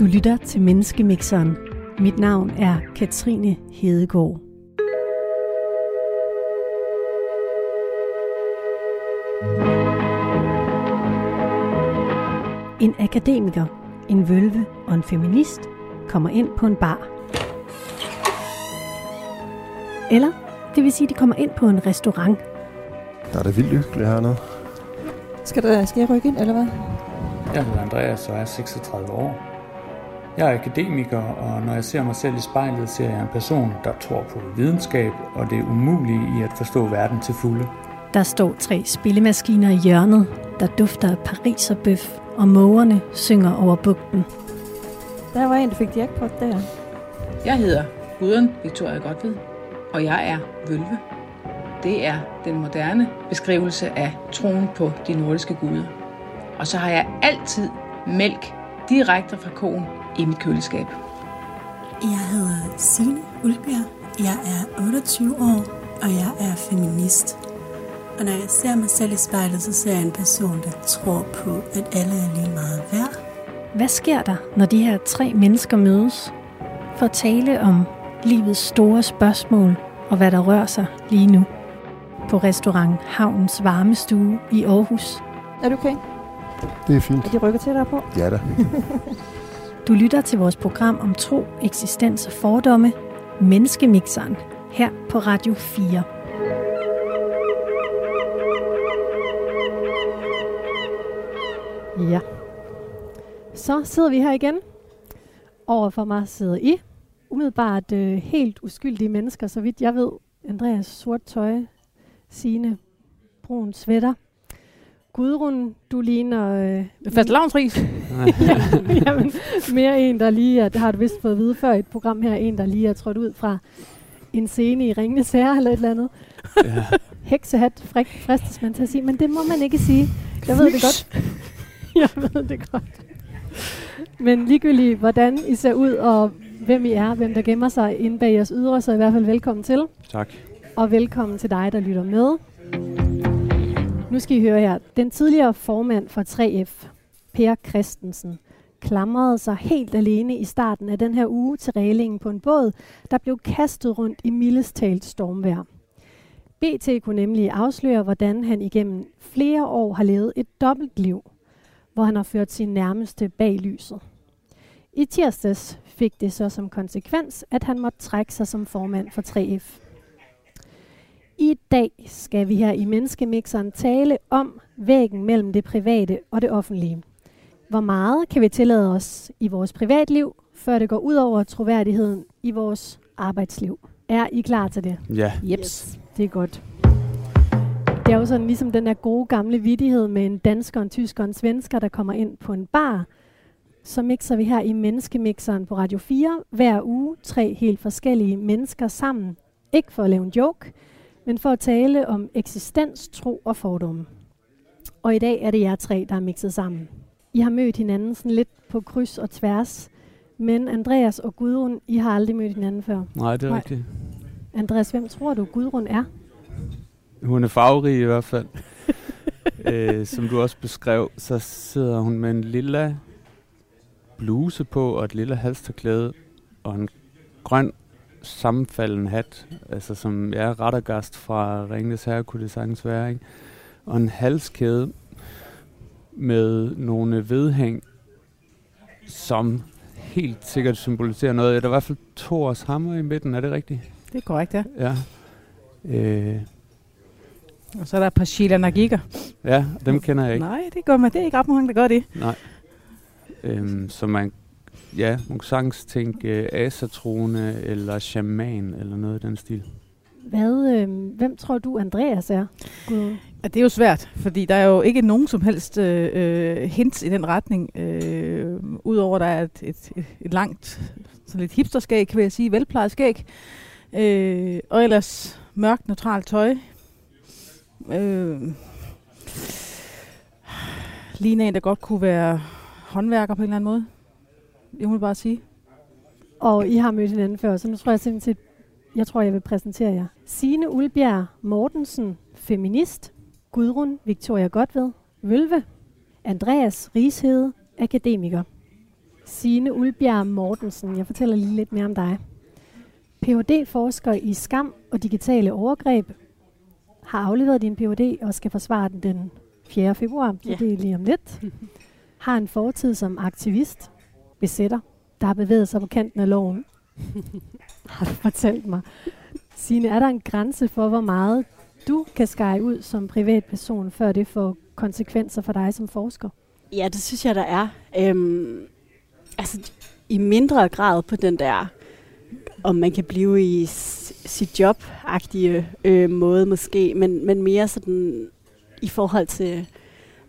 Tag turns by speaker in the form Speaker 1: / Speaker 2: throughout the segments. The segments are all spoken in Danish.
Speaker 1: Du lytter til Menneskemixeren. Mit navn er Katrine Hedegaard. En akademiker, en vølve og en feminist kommer ind på en bar. Eller, det vil sige, de kommer ind på en restaurant.
Speaker 2: Der er det vildt hyggeligt hernede.
Speaker 3: Skal, der, skal jeg rykke ind, eller hvad?
Speaker 4: Jeg hedder Andreas og er 36 år. Jeg er akademiker, og når jeg ser mig selv i spejlet, ser jeg en person, der tror på videnskab og det umulige i at forstå verden til fulde.
Speaker 1: Der står tre spillemaskiner i hjørnet, der dufter af pariserbøf, og mågerne synger over bugten.
Speaker 3: Der var en, der fik jackpot der.
Speaker 5: Jeg hedder Gudrun Victoria Godved, og jeg er vølve. Det er den moderne beskrivelse af troen på de nordiske guder. Og så har jeg altid mælk direkte fra koen i mit køleskab.
Speaker 6: Jeg hedder Signe Ulbjerg. Jeg er 28 år, og jeg er feminist. Og når jeg ser mig selv i spejlet, så ser jeg en person, der tror på, at alle er lige meget værd.
Speaker 1: Hvad sker der, når de her tre mennesker mødes? For at tale om livets store spørgsmål og hvad der rører sig lige nu. På restaurant Havnens Varmestue i Aarhus.
Speaker 3: Er du okay?
Speaker 2: Det er fint.
Speaker 3: Er de rykker til dig på?
Speaker 2: Ja da.
Speaker 1: Du lytter til vores program om tro, eksistens og fordomme, Menneskemixeren, her på Radio 4.
Speaker 7: Ja. Så sidder vi her igen. Over for mig sidder I. Umiddelbart øh, helt uskyldige mennesker, så vidt jeg ved. Andreas sort tøj, Signe brun sweater. Gudrun, du ligner... Øh,
Speaker 3: Fast lavnsris.
Speaker 7: Jamen, mere en, der lige er, det har du vist fået at vide før i et program her, en, der lige er trådt ud fra en scene i Ringenes Herre eller et eller andet.
Speaker 4: Ja.
Speaker 7: Heksehat, frik, fristes man til at sige, men det må man ikke sige. Jeg ved det godt. Jeg ved det godt. Men ligegyldigt, hvordan I ser ud, og hvem I er, hvem der gemmer sig inde bag jeres ydre, så i hvert fald velkommen til.
Speaker 4: Tak.
Speaker 7: Og velkommen til dig, der lytter med. Nu skal I høre her. Den tidligere formand for 3F, Per Christensen, klamrede sig helt alene i starten af den her uge til reglingen på en båd, der blev kastet rundt i mildestalt stormvejr. BT kunne nemlig afsløre, hvordan han igennem flere år har levet et dobbeltliv, hvor han har ført sin nærmeste bag lyset. I tirsdags fik det så som konsekvens, at han måtte trække sig som formand for 3F. I dag skal vi her i Menneskemixeren tale om væggen mellem det private og det offentlige. Hvor meget kan vi tillade os i vores privatliv, før det går ud over troværdigheden i vores arbejdsliv? Er I klar til det?
Speaker 4: Ja.
Speaker 3: Jeps.
Speaker 7: Det er godt. Det er jo sådan ligesom den der gode gamle vidighed med en dansker, en tysker og en svensker, der kommer ind på en bar. Så mixer vi her i Menneskemixeren på Radio 4 hver uge tre helt forskellige mennesker sammen. Ikke for at lave en joke, men for at tale om eksistens, tro og fordomme. Og i dag er det jer tre, der er mixet sammen. I har mødt hinanden sådan lidt på kryds og tværs, men Andreas og Gudrun, I har aldrig mødt hinanden før.
Speaker 4: Nej, det er
Speaker 7: Nej.
Speaker 4: rigtigt.
Speaker 7: Andreas, hvem tror du Gudrun er?
Speaker 4: Hun er farverig i hvert fald. øh, som du også beskrev, så sidder hun med en lille bluse på og et lille halsterklæde og en grøn sammenfaldende hat, altså som er ja, rettergast fra Ringnes Herre, kunne det sagtens være, ikke? Og en halskæde med nogle vedhæng, som helt sikkert symboliserer noget. Der er i hvert fald Thors hammer i midten, er det rigtigt?
Speaker 3: Det er korrekt, ja.
Speaker 4: Ja. Øh,
Speaker 3: Og så er der et par Sheila Nagiger.
Speaker 4: ja, dem kender jeg ikke.
Speaker 3: Nej, det gør man. Det er ikke ret mange, der gør det.
Speaker 4: Nej. Øhm, så man, ja, man kunne sagtens tænke uh, asatrone eller shaman eller noget i den stil.
Speaker 7: Hvad, øh, hvem tror du Andreas er? Gudrun?
Speaker 3: Ja, det er jo svært, fordi der er jo ikke nogen som helst øh, øh hints i den retning, øh, udover at der er et, et, et, et langt, sådan lidt hipsterskæg, vil jeg sige, velplejet skæg, øh, og ellers mørkt, neutralt tøj. Øh, ligner en, der godt kunne være håndværker på en eller anden måde. Jeg må bare sige.
Speaker 7: Og I har mødt hinanden før, så nu tror jeg simpelthen, jeg tror, jeg vil præsentere jer. Signe Ulbjerg Mortensen, feminist. Gudrun Victoria Godved, vølve. Andreas Rishede, akademiker. Signe Ulbjerg Mortensen, jeg fortæller lige lidt mere om dig. Ph.D.-forsker i skam og digitale overgreb, har afleveret din Ph.D. og skal forsvare den den 4. februar, så
Speaker 8: Ja.
Speaker 7: det er lige om lidt. Har en fortid som aktivist, besætter, der har bevæget sig på kanten af loven. har du fortalt mig. Signe, er der en grænse for, hvor meget du kan skære ud som privatperson, før det får konsekvenser for dig som forsker?
Speaker 8: Ja, det synes jeg, der er. Øhm, altså, i mindre grad på den der, om man kan blive i sit job-agtige øh, måde måske, men, men mere sådan i forhold til,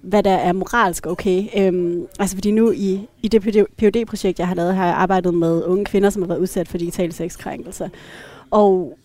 Speaker 8: hvad der er moralsk okay. Øhm, altså fordi nu i, i det phd projekt jeg har lavet, har jeg arbejdet med unge kvinder, som har været udsat for digitale sexkrænkelser. Og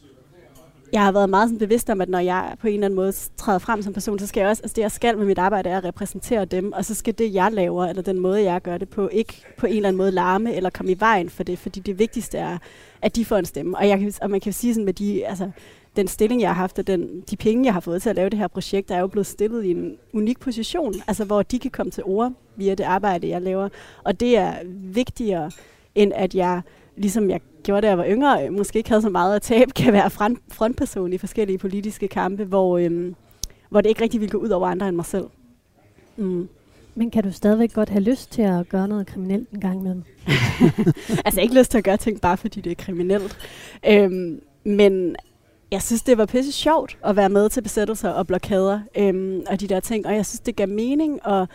Speaker 8: jeg har været meget sådan bevidst om, at når jeg på en eller anden måde træder frem som person, så skal jeg også, altså det jeg skal med mit arbejde er at repræsentere dem, og så skal det jeg laver, eller den måde jeg gør det på, ikke på en eller anden måde larme eller komme i vejen for det, fordi det vigtigste er, at de får en stemme. Og, jeg kan, og man kan sige sådan med de, altså den stilling, jeg har haft, og den, de penge, jeg har fået til at lave det her projekt, er jo blevet stillet i en unik position, altså hvor de kan komme til ord via det arbejde, jeg laver. Og det er vigtigere, end at jeg, ligesom jeg gjorde, da jeg var yngre, måske ikke havde så meget at tabe, kan være front, frontperson i forskellige politiske kampe, hvor, øhm, hvor det ikke rigtig vil gå ud over andre end mig selv. Mm.
Speaker 7: Men kan du stadigvæk godt have lyst til at gøre noget kriminelt en gang imellem?
Speaker 8: altså, ikke lyst til at gøre ting bare fordi det er kriminelt. Øhm, men jeg synes, det var pisse sjovt at være med til besættelser og blokader øhm, og de der ting. Og jeg synes, det gav mening, og,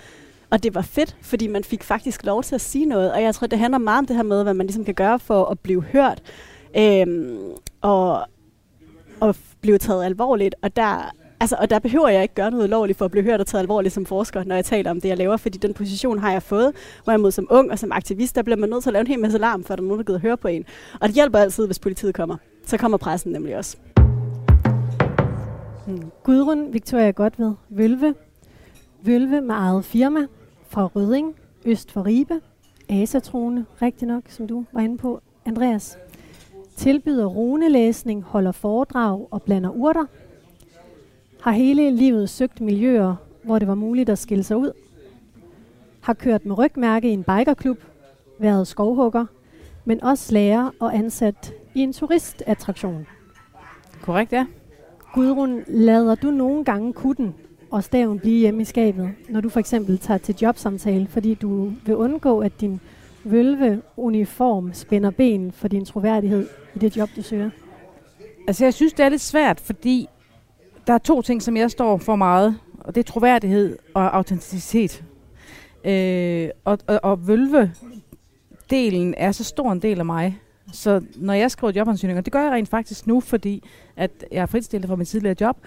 Speaker 8: og det var fedt, fordi man fik faktisk lov til at sige noget. Og jeg tror, det handler meget om det her med, hvad man ligesom kan gøre for at blive hørt øhm, og, og blive taget alvorligt. Og der, altså, og der behøver jeg ikke gøre noget ulovligt for at blive hørt og taget alvorligt som forsker, når jeg taler om det, jeg laver, fordi den position har jeg fået, hvorimod som ung og som aktivist, der bliver man nødt til at lave en hel masse larm, for at der er nogen, der gider høre på en. Og det hjælper altid, hvis politiet kommer. Så kommer pressen nemlig også.
Speaker 7: Hmm. Gudrun Victoria Godved, Vølve. Vølve med eget firma fra Rødding, øst for Ribe. Asatrone, rigtig nok, som du var inde på, Andreas. Tilbyder runelæsning, holder foredrag og blander urter. Har hele livet søgt miljøer, hvor det var muligt at skille sig ud. Har kørt med rygmærke i en bikerklub, været skovhugger, men også lærer og ansat i en turistattraktion.
Speaker 3: Korrekt, ja.
Speaker 7: Gudrun, lader du nogle gange kutten og staven blive hjemme i skabet, når du for eksempel tager til jobsamtale, fordi du vil undgå, at din vølve-uniform spænder ben for din troværdighed i det job, du søger?
Speaker 3: Altså, jeg synes, det er lidt svært, fordi der er to ting, som jeg står for meget, og det er troværdighed og autenticitet. Øh, og, og, og vølve-delen er så stor en del af mig, så når jeg skriver jobansøgninger, det gør jeg rent faktisk nu, fordi at jeg er fritstillet fra mit tidligere job,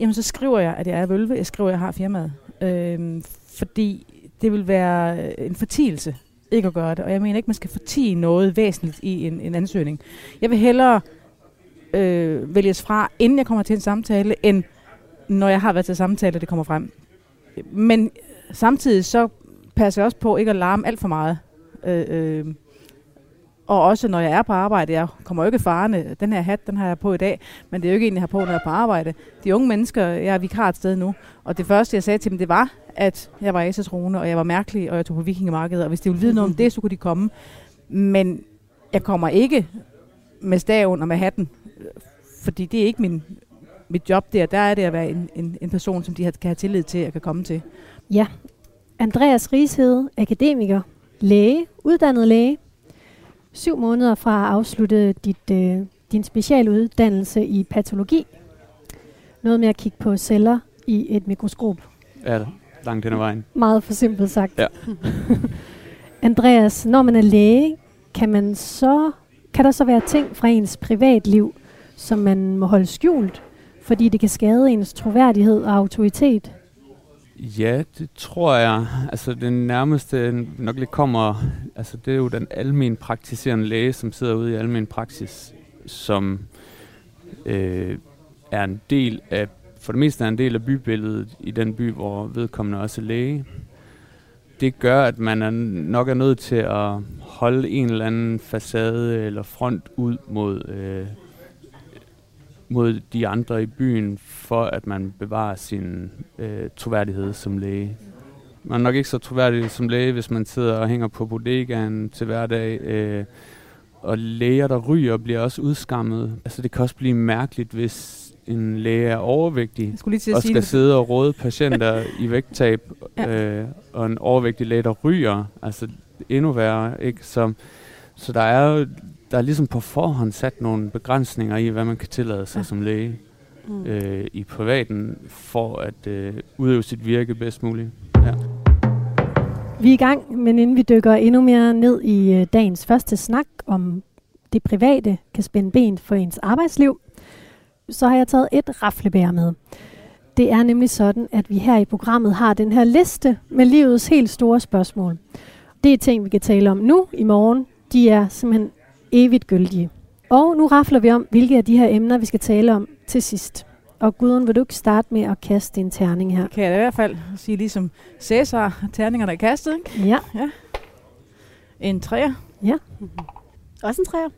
Speaker 3: jamen så skriver jeg, at jeg er vølve, jeg skriver, at jeg har firmaet. Øh, fordi det vil være øh, en fortielse ikke at gøre det, og jeg mener ikke, man skal fortige noget væsentligt i en, en ansøgning. Jeg vil hellere øh, vælges fra, inden jeg kommer til en samtale, end når jeg har været til samtale, det kommer frem. Men samtidig så passer jeg også på ikke at larme alt for meget. Øh, øh, og også når jeg er på arbejde, jeg kommer jo ikke farne, Den her hat, den har jeg på i dag, men det er jo ikke en, jeg har på, når jeg er på arbejde. De unge mennesker, jeg er vikar et sted nu, og det første, jeg sagde til dem, det var, at jeg var Asatrone, og jeg var mærkelig, og jeg tog på vikingemarkedet, og hvis de ville vide noget om det, så kunne de komme. Men jeg kommer ikke med staven og med hatten, fordi det er ikke min, mit job der. Der er det at være en, en, en person, som de kan have tillid til, at kan komme til.
Speaker 7: Ja. Andreas Rishede, akademiker, læge, uddannet læge. Syv måneder fra at afslutte dit, øh, din specialuddannelse i patologi. Noget med at kigge på celler i et mikroskop.
Speaker 4: Ja, langt hen ad vejen.
Speaker 7: Meget for simpelt sagt.
Speaker 4: Ja.
Speaker 7: Andreas, når man er læge, kan, man så, kan der så være ting fra ens privatliv, som man må holde skjult, fordi det kan skade ens troværdighed og autoritet?
Speaker 4: Ja, det tror jeg. Altså den nærmeste nok lige kommer, altså det er jo den almen praktiserende læge, som sidder ude i almen praksis, som øh, er en del af, for det meste er en del af bybilledet i den by, hvor vedkommende også er læge. Det gør, at man er nok er nødt til at holde en eller anden facade eller front ud mod øh, mod de andre i byen, for at man bevarer sin øh, troværdighed som læge. man er nok ikke så troværdig som læge, hvis man sidder og hænger på bodegaen til hverdag. Øh, og læger, der ryger, bliver også udskammet. Altså det kan også blive mærkeligt, hvis en læge er overvægtig
Speaker 3: Jeg lige
Speaker 4: og skal
Speaker 3: det.
Speaker 4: sidde og råde patienter i vægttab,
Speaker 3: Ja.
Speaker 4: øh, og en overvægtig læge, der ryger, altså endnu værre, ikke? Så, så der er jo der er ligesom på forhånd sat nogle begrænsninger i, hvad man kan tillade sig
Speaker 3: Ja.
Speaker 4: ja. som læge
Speaker 8: Mm.
Speaker 4: øh, i privaten, for at øh, udøve sit virke bedst muligt.
Speaker 7: Vi er i gang, men inden vi dykker endnu mere ned i øh, dagens første snak om det private kan spænde ben for ens arbejdsliv, så har jeg taget et raflebær med. Det er nemlig sådan, at vi her i programmet har den her liste med livets helt store spørgsmål. Det er ting, vi kan tale om nu, i morgen. De er simpelthen evigt gyldige. Og nu rafler vi om, hvilke af de her emner, vi skal tale om til sidst. Og Gudrun, vil du ikke starte med at kaste en terning her?
Speaker 3: Kan jeg i hvert fald sige ligesom Cæsar, terningerne er kastet, ikke?
Speaker 7: Ja,
Speaker 3: En træer.
Speaker 8: Også en træer.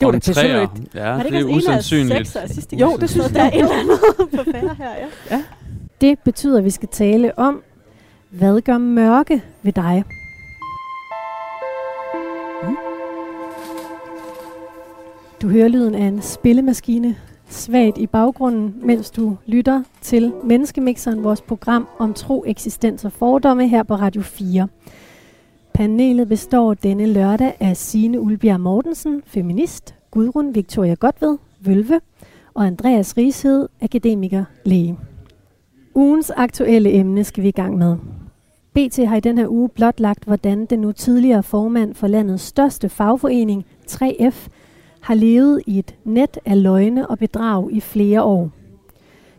Speaker 3: Det var
Speaker 4: træer,
Speaker 3: synligt.
Speaker 4: Ja,
Speaker 8: Var
Speaker 4: det,
Speaker 8: ikke
Speaker 4: er usandsynligt.
Speaker 8: sekser sidste
Speaker 3: Jo, det synes
Speaker 8: der er et eller andet på færre her, ja.
Speaker 7: Det betyder, at vi skal tale om, hvad gør mørke ved dig? Du hører lyden af en spillemaskine svagt i baggrunden, mens du lytter til Menneskemixeren, vores program om tro, eksistens og fordomme her på Radio 4. Panelet består denne lørdag af Signe Ulbjerg Mortensen, feminist, Gudrun Victoria Godved, Vølve, og Andreas Rigshed, akademiker, læge. Ugens aktuelle emne skal vi i gang med. BT har i den her uge blotlagt, hvordan den nu tidligere formand for landets største fagforening, 3F, har levet i et net af løgne og bedrag i flere år.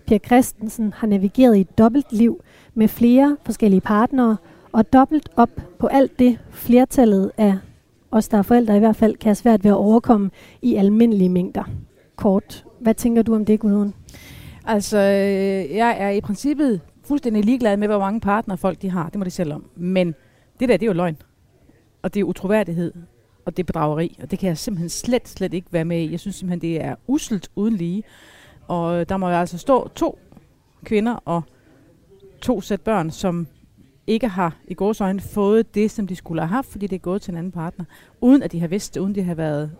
Speaker 7: Per Christensen har navigeret i et dobbelt liv med flere forskellige partnere og dobbelt op på alt det flertallet af os, der er forældre i hvert fald, kan have svært ved at overkomme i almindelige mængder. Kort, hvad tænker du om det, Gudrun?
Speaker 3: Altså, øh, jeg er i princippet fuldstændig ligeglad med, hvor mange partnere folk de har. Det må de selv om. Men det der, det er jo løgn. Og det er utroværdighed. Og det er bedrageri. Og det kan jeg simpelthen slet, slet ikke være med i. Jeg synes simpelthen, det er uselt uden lige. Og øh, der må jo altså stå to kvinder og to sæt børn, som ikke har i gårs øjne fået det, som de skulle have haft, fordi det er gået til en anden partner, uden at de har vidst det, uden de har været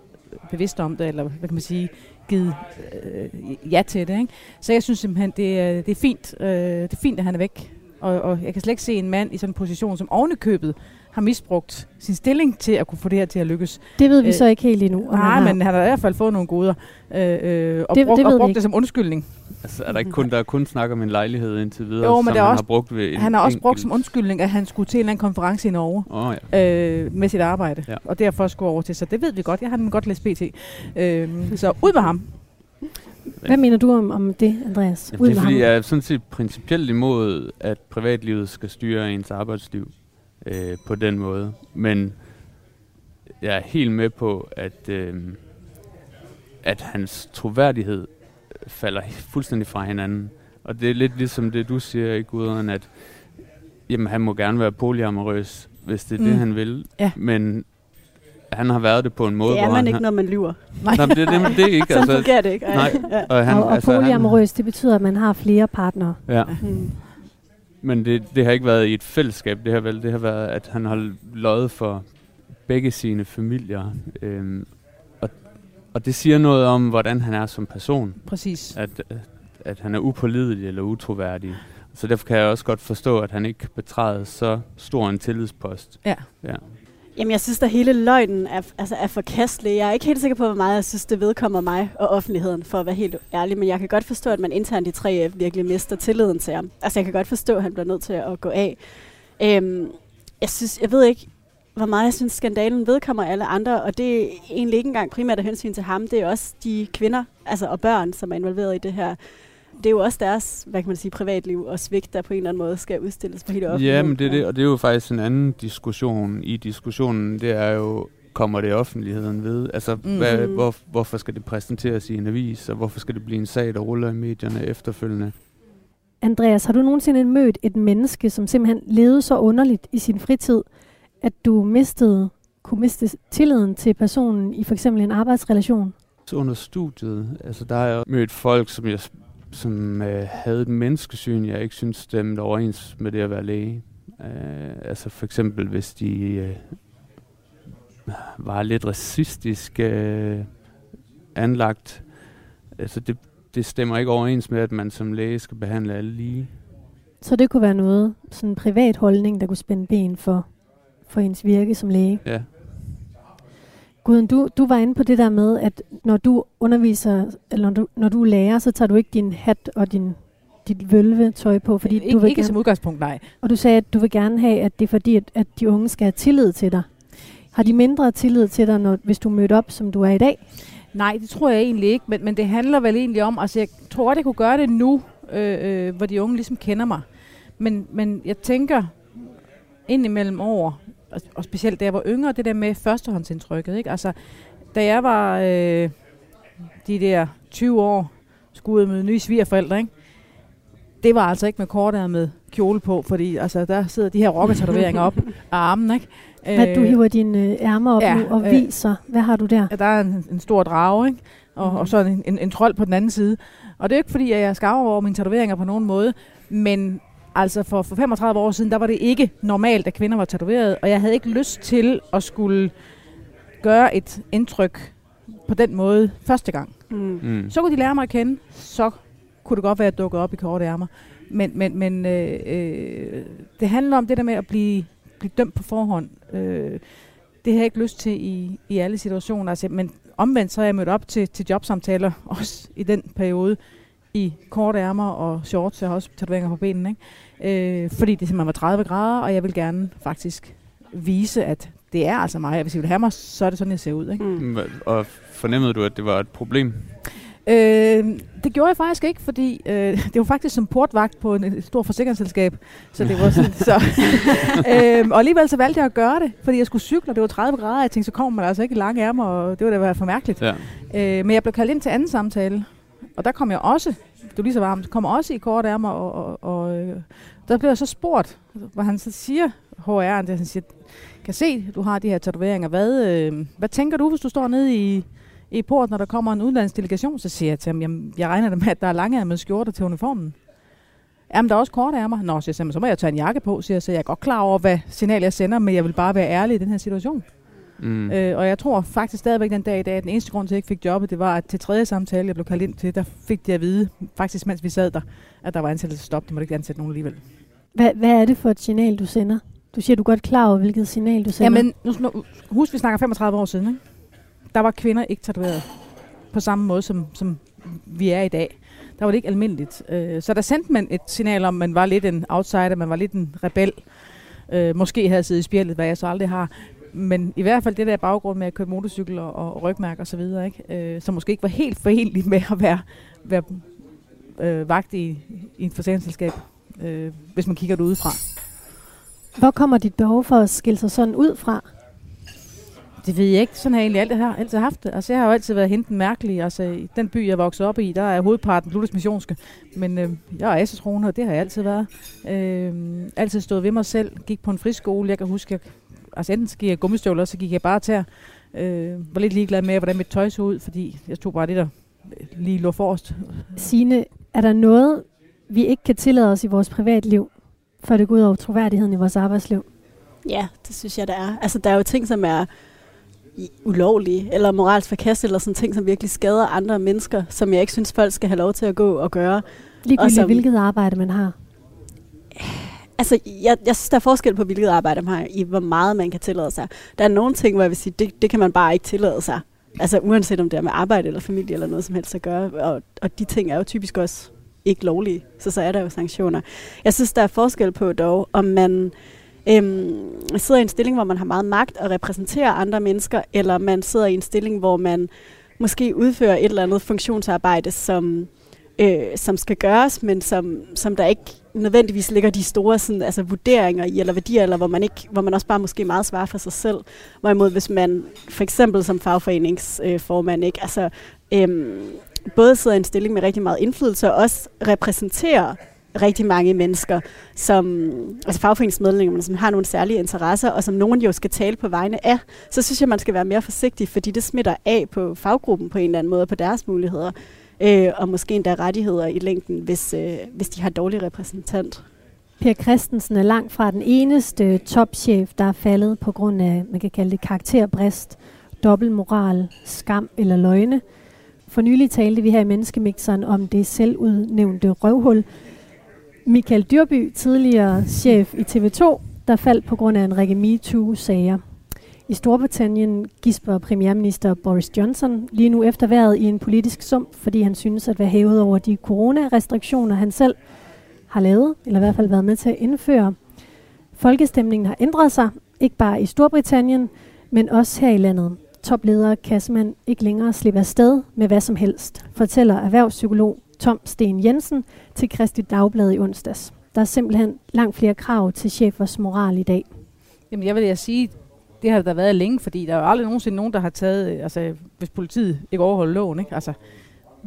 Speaker 3: bevidste om det, eller hvad kan man sige, givet øh, ja til det. Ikke? Så jeg synes simpelthen, det er, det er fint, øh, det er fint, at han er væk. Og, og jeg kan slet ikke se en mand i sådan en position, som ovenikøbet har misbrugt sin stilling til at kunne få det her til at lykkes.
Speaker 7: Det ved vi
Speaker 3: Øh,
Speaker 7: så ikke helt endnu. om
Speaker 3: Nej,
Speaker 7: han har.
Speaker 3: men han har i hvert fald fået nogle goder, øh, øh, og,
Speaker 7: Det-
Speaker 3: brugt,
Speaker 7: det ved
Speaker 3: og brugt det som undskyldning.
Speaker 4: Altså, er der ikke kun, der er kun snak om en lejlighed indtil videre,
Speaker 3: Jo, men
Speaker 4: som
Speaker 3: der er
Speaker 4: han
Speaker 3: også-
Speaker 4: har brugt ved en
Speaker 3: Han har også brugt
Speaker 4: enkelt-
Speaker 3: som undskyldning, at han skulle til en eller anden konference i Norge.
Speaker 4: Oh, ja.
Speaker 3: øh, med sit arbejde, ja. Og derfor skulle over til. Så det ved vi godt. Jeg har nemlig godt læst PT. Øh, så ud med ham.
Speaker 7: Hvad mener du om, om det, Andreas?
Speaker 4: Jamen,
Speaker 7: Ud
Speaker 4: det er fordi,
Speaker 7: ham.
Speaker 4: jeg er sådan set principielt imod, at privatlivet skal styre ens arbejdsliv øh, på den måde. Men jeg er helt med på, at, øh, at hans troværdighed falder fuldstændig fra hinanden. Og det er lidt ligesom det, du siger, ikke Gudrun, at jamen, han må gerne være polyamorøs, hvis det er mm. Det, han vil.
Speaker 3: Ja.
Speaker 4: Men han har været det på en måde,
Speaker 8: Det er
Speaker 4: hvor
Speaker 8: man
Speaker 4: han
Speaker 8: ikke, når man lyver.
Speaker 3: Nej.
Speaker 4: har... Nej, det, det, det er ikke.
Speaker 8: Sådan
Speaker 4: altså,
Speaker 8: fungerer det ikke. Ej.
Speaker 4: nej.
Speaker 8: Ja.
Speaker 4: og han,
Speaker 7: og, og
Speaker 4: altså, han-
Speaker 7: polyamorøs, det betyder, at man har flere partnere.
Speaker 4: Ja.
Speaker 8: Mm.
Speaker 4: Men det, det har ikke været i et fællesskab, det har vel det har været, at han har løjet for begge sine familier. Øhm, og, og det siger noget om, hvordan han er som person.
Speaker 3: Præcis.
Speaker 4: At, at, han er upålidelig eller utroværdig. Så derfor kan jeg også godt forstå, at han ikke kan betræde så stor en tillidspost.
Speaker 3: Ja.
Speaker 4: ja.
Speaker 8: Jamen, jeg synes, at hele løgnen er, altså, er forkastelig. Jeg er ikke helt sikker på, hvor meget jeg synes, det vedkommer mig og offentligheden, for at være helt ærlig. Men jeg kan godt forstå, at man internt i 3F virkelig mister tilliden til ham. Altså, jeg kan godt forstå, at han bliver nødt til at gå af. Øhm, jeg, synes, jeg ved ikke, hvor meget jeg synes, skandalen vedkommer alle andre, og det er egentlig ikke engang primært af hensyn til ham. Det er også de kvinder altså, og børn, som er involveret i det her. Det er jo også deres, hvad kan man sige, privatliv og svigt, der på en eller anden måde skal udstilles på hele
Speaker 4: Ja,
Speaker 8: offentligheden.
Speaker 4: men det er det, og det er jo faktisk en anden diskussion i diskussionen. Det er jo, kommer det offentligheden ved? Altså,
Speaker 3: Mm.
Speaker 4: hvad,
Speaker 8: Mhm.
Speaker 4: hvor, hvorfor skal det præsenteres i en avis, og hvorfor skal det blive en sag, der ruller i medierne efterfølgende?
Speaker 7: Andreas, har du nogensinde mødt et menneske, som simpelthen levede så underligt i sin fritid, at du mistede, kunne miste tilliden til personen i for eksempel en arbejdsrelation?
Speaker 4: Så under studiet, altså der har jeg mødt folk, som jeg som øh, havde et menneskesyn, jeg ikke synes stemte overens med det at være læge. Øh, altså for eksempel, hvis de øh, var lidt racistisk øh, anlagt. Altså det, det stemmer ikke overens med, at man som læge skal behandle alle lige.
Speaker 7: Så det kunne være noget, sådan en privat holdning, der kunne spænde ben for, for ens virke som læge?
Speaker 4: Ja.
Speaker 7: Guden, du, du var inde på det der med, at når du underviser, eller når du, når du er lærer, så tager du ikke din hat og din, dit vølvetøj på, fordi
Speaker 3: ikke,
Speaker 7: du vil
Speaker 3: ikke
Speaker 7: gerne,
Speaker 3: som udgangspunkt, nej.
Speaker 7: Og du sagde, at du vil gerne have, at det er fordi, at, at de unge skal have tillid til dig. Har de mindre tillid til dig, når, hvis du møder op, som du er i dag?
Speaker 3: Nej, det tror jeg egentlig ikke, men, men det handler vel egentlig om, altså jeg tror, at jeg kunne gøre det nu, øh, øh, hvor de unge ligesom kender mig. Men, men jeg tænker indimellem over, og, og specielt da jeg var yngre, det der med førstehåndsindtrykket. Ikke? Altså, da jeg var øh, de der 20 år, skulle ud med nye svigerforældre, ikke? det var altså ikke med kort med kjole på, fordi altså, der sidder de her rocketatoveringer op af armen. Ikke?
Speaker 7: Hvad, du hiver dine øh, ærmer op
Speaker 3: ja,
Speaker 7: nu og
Speaker 3: øh,
Speaker 7: viser. Hvad har du der?
Speaker 3: Ja, der er en, en stor drage, ikke? Og, mm. og så en, en, en trold på den anden side. Og det er ikke fordi, at jeg skammer over mine tatoveringer på nogen måde, men altså for, for 35 år siden, der var det ikke normalt, at kvinder var tatoveret, og jeg havde ikke lyst til at skulle gøre et indtryk på den måde første gang.
Speaker 8: Mm.
Speaker 4: Mm.
Speaker 3: Så kunne de lære mig at kende, så kunne det godt være, at jeg dukkede op i korte ærmer. Men, men, men øh, øh, det handler om det der med at blive, blive dømt på forhånd. Øh, det har jeg ikke lyst til i, i alle situationer. Altså, men omvendt så er jeg mødt op til, til jobsamtaler, også i den periode, i korte ærmer og shorts. Jeg har også tatoveringer på benene. Ikke? Øh, fordi det simpelthen var 30 grader, og jeg vil gerne faktisk vise, at det er altså mig. Hvis I vil have mig, så er det sådan, jeg ser ud. Ikke?
Speaker 8: Mm.
Speaker 4: Og fornemmede du, at det var et problem?
Speaker 3: Øh, det gjorde jeg faktisk ikke, fordi øh, det var faktisk som portvagt på en, et stort forsikringsselskab. Så det var sådan, så, øh, og alligevel så valgte jeg at gøre det, fordi jeg skulle cykle, og det var 30 grader. Jeg tænkte, så kommer man altså ikke i lange ærmer, og det var da være for mærkeligt.
Speaker 4: Ja.
Speaker 3: Øh, men jeg blev kaldt ind til anden samtale, og der kom jeg også, du var lige så varmt, kom også i kort ærmer, og, og, og øh, der blev jeg så spurgt, hvor han så siger, HR'en, det han siger, kan se, du har de her tatoveringer, hvad, øh, hvad tænker du, hvis du står nede i, i port, når der kommer en udlandsk delegation, så siger jeg til ham, jamen, jeg regner det med, at der er lange med skjorter til uniformen. Jamen, der er også korte ærmer. Nå, siger jeg, "Jamen, så må jeg tage en jakke på, siger jeg, så jeg er godt klar over, hvad signal jeg sender, men jeg vil bare være ærlig i den her situation.
Speaker 4: Mm.
Speaker 3: Øh, og jeg tror faktisk stadigvæk den dag i dag, at den eneste grund til, at jeg ikke fik jobbet, det var, at til tredje samtale, jeg blev kaldt ind til, der fik de at vide, faktisk mens vi sad der, at der var ansættelsestop. De måtte ikke ansætte nogen alligevel.
Speaker 7: Hvad, hvad er det for et signal, du sender? Du siger, du er godt klar over, hvilket signal du sender.
Speaker 3: Jamen, nu, nu, husk, vi snakker 35 år siden, ikke? Der var kvinder ikke tatoveret på samme måde, som, som vi er i dag. Der var det ikke almindeligt. Øh, så der sendte man et signal om, at man var lidt en outsider, man var lidt en rebel. Øh, måske havde siddet i spjældet, hvad jeg så aldrig har. Men i hvert fald det der baggrund med at køre motorcykel og, og rygmærk og så videre, ikke? Øh, som måske ikke var helt forenligt med at være, være øh, vagt i, i et forsikringsselskab, øh, hvis man kigger det udefra.
Speaker 7: Hvor kommer dit behov for at skille sig sådan ud fra?
Speaker 3: Det ved jeg ikke. Sådan har jeg egentlig altid, har, altid haft det. Altså, jeg har jo altid været henten mærkelig. Altså, i den by, jeg voksede op i, der er hovedparten Luthers missionske. Men øh, jeg er asestroende, og det har jeg altid været. Øh, altid stået ved mig selv. Gik på en friskole. Jeg kan huske, jeg, altså enten gik jeg gummistøvler, så gik jeg bare til. Øh, var lidt ligeglad med, hvordan mit tøj så ud, fordi jeg tog bare det, der lige lå forrest.
Speaker 7: Signe, er der noget, vi ikke kan tillade os i vores privatliv, før det går ud over troværdigheden i vores arbejdsliv?
Speaker 8: Ja, det synes jeg, der er. Altså, der er jo ting, som er ulovlige, eller moralsk forkastet, eller sådan ting, som virkelig skader andre mennesker, som jeg ikke synes, folk skal have lov til at gå og gøre.
Speaker 7: Ligegyldigt
Speaker 8: som-
Speaker 7: hvilket arbejde man har.
Speaker 8: Altså, jeg, jeg synes, der er forskel på, hvilket arbejde man har, i hvor meget man kan tillade sig. Der er nogle ting, hvor jeg vil sige, det, det kan man bare ikke tillade sig. Altså, uanset om det er med arbejde eller familie eller noget som helst at gøre. Og, og de ting er jo typisk også ikke lovlige, så så er der jo sanktioner. Jeg synes, der er forskel på dog, om man øhm, sidder i en stilling, hvor man har meget magt og repræsenterer andre mennesker, eller man sidder i en stilling, hvor man måske udfører et eller andet funktionsarbejde, som, øh, som skal gøres, men som, som der ikke nødvendigvis ligger de store sådan, altså, vurderinger i, eller værdier, eller hvor man, ikke, hvor man også bare måske meget svarer for sig selv. Hvorimod hvis man for eksempel som fagforeningsformand, ikke, altså, øhm, både sidder i en stilling med rigtig meget indflydelse, og også repræsenterer rigtig mange mennesker, som altså fagforeningsmedlemmer, som har nogle særlige interesser, og som nogen jo skal tale på vegne af, så synes jeg, man skal være mere forsigtig, fordi det smitter af på faggruppen på en eller anden måde, og på deres muligheder øh, og måske endda rettigheder i længden, hvis, øh, hvis de har dårlig repræsentant.
Speaker 7: Per Christensen er langt fra den eneste topchef, der er faldet på grund af, man kan kalde det karakterbrist, dobbeltmoral, skam eller løgne. For nylig talte vi her i Menneskemixeren om det selvudnævnte røvhul. Michael Dyrby, tidligere chef i TV2, der faldt på grund af en række MeToo-sager. I Storbritannien gisper premierminister Boris Johnson lige nu efter vejret i en politisk sum, fordi han synes at være hævet over de coronarestriktioner, han selv har lavet, eller i hvert fald været med til at indføre. Folkestemningen har ændret sig, ikke bare i Storbritannien, men også her i landet. Topledere kan simpelthen ikke længere slippe afsted med hvad som helst, fortæller erhvervspsykolog Tom Sten Jensen til Kristi Dagblad i onsdags. Der er simpelthen langt flere krav til chefers moral i dag.
Speaker 3: Jamen jeg vil jeg sige, det har der været længe, fordi der er jo aldrig nogensinde nogen, der har taget, øh, altså hvis politiet ikke overholder loven, ikke? Altså,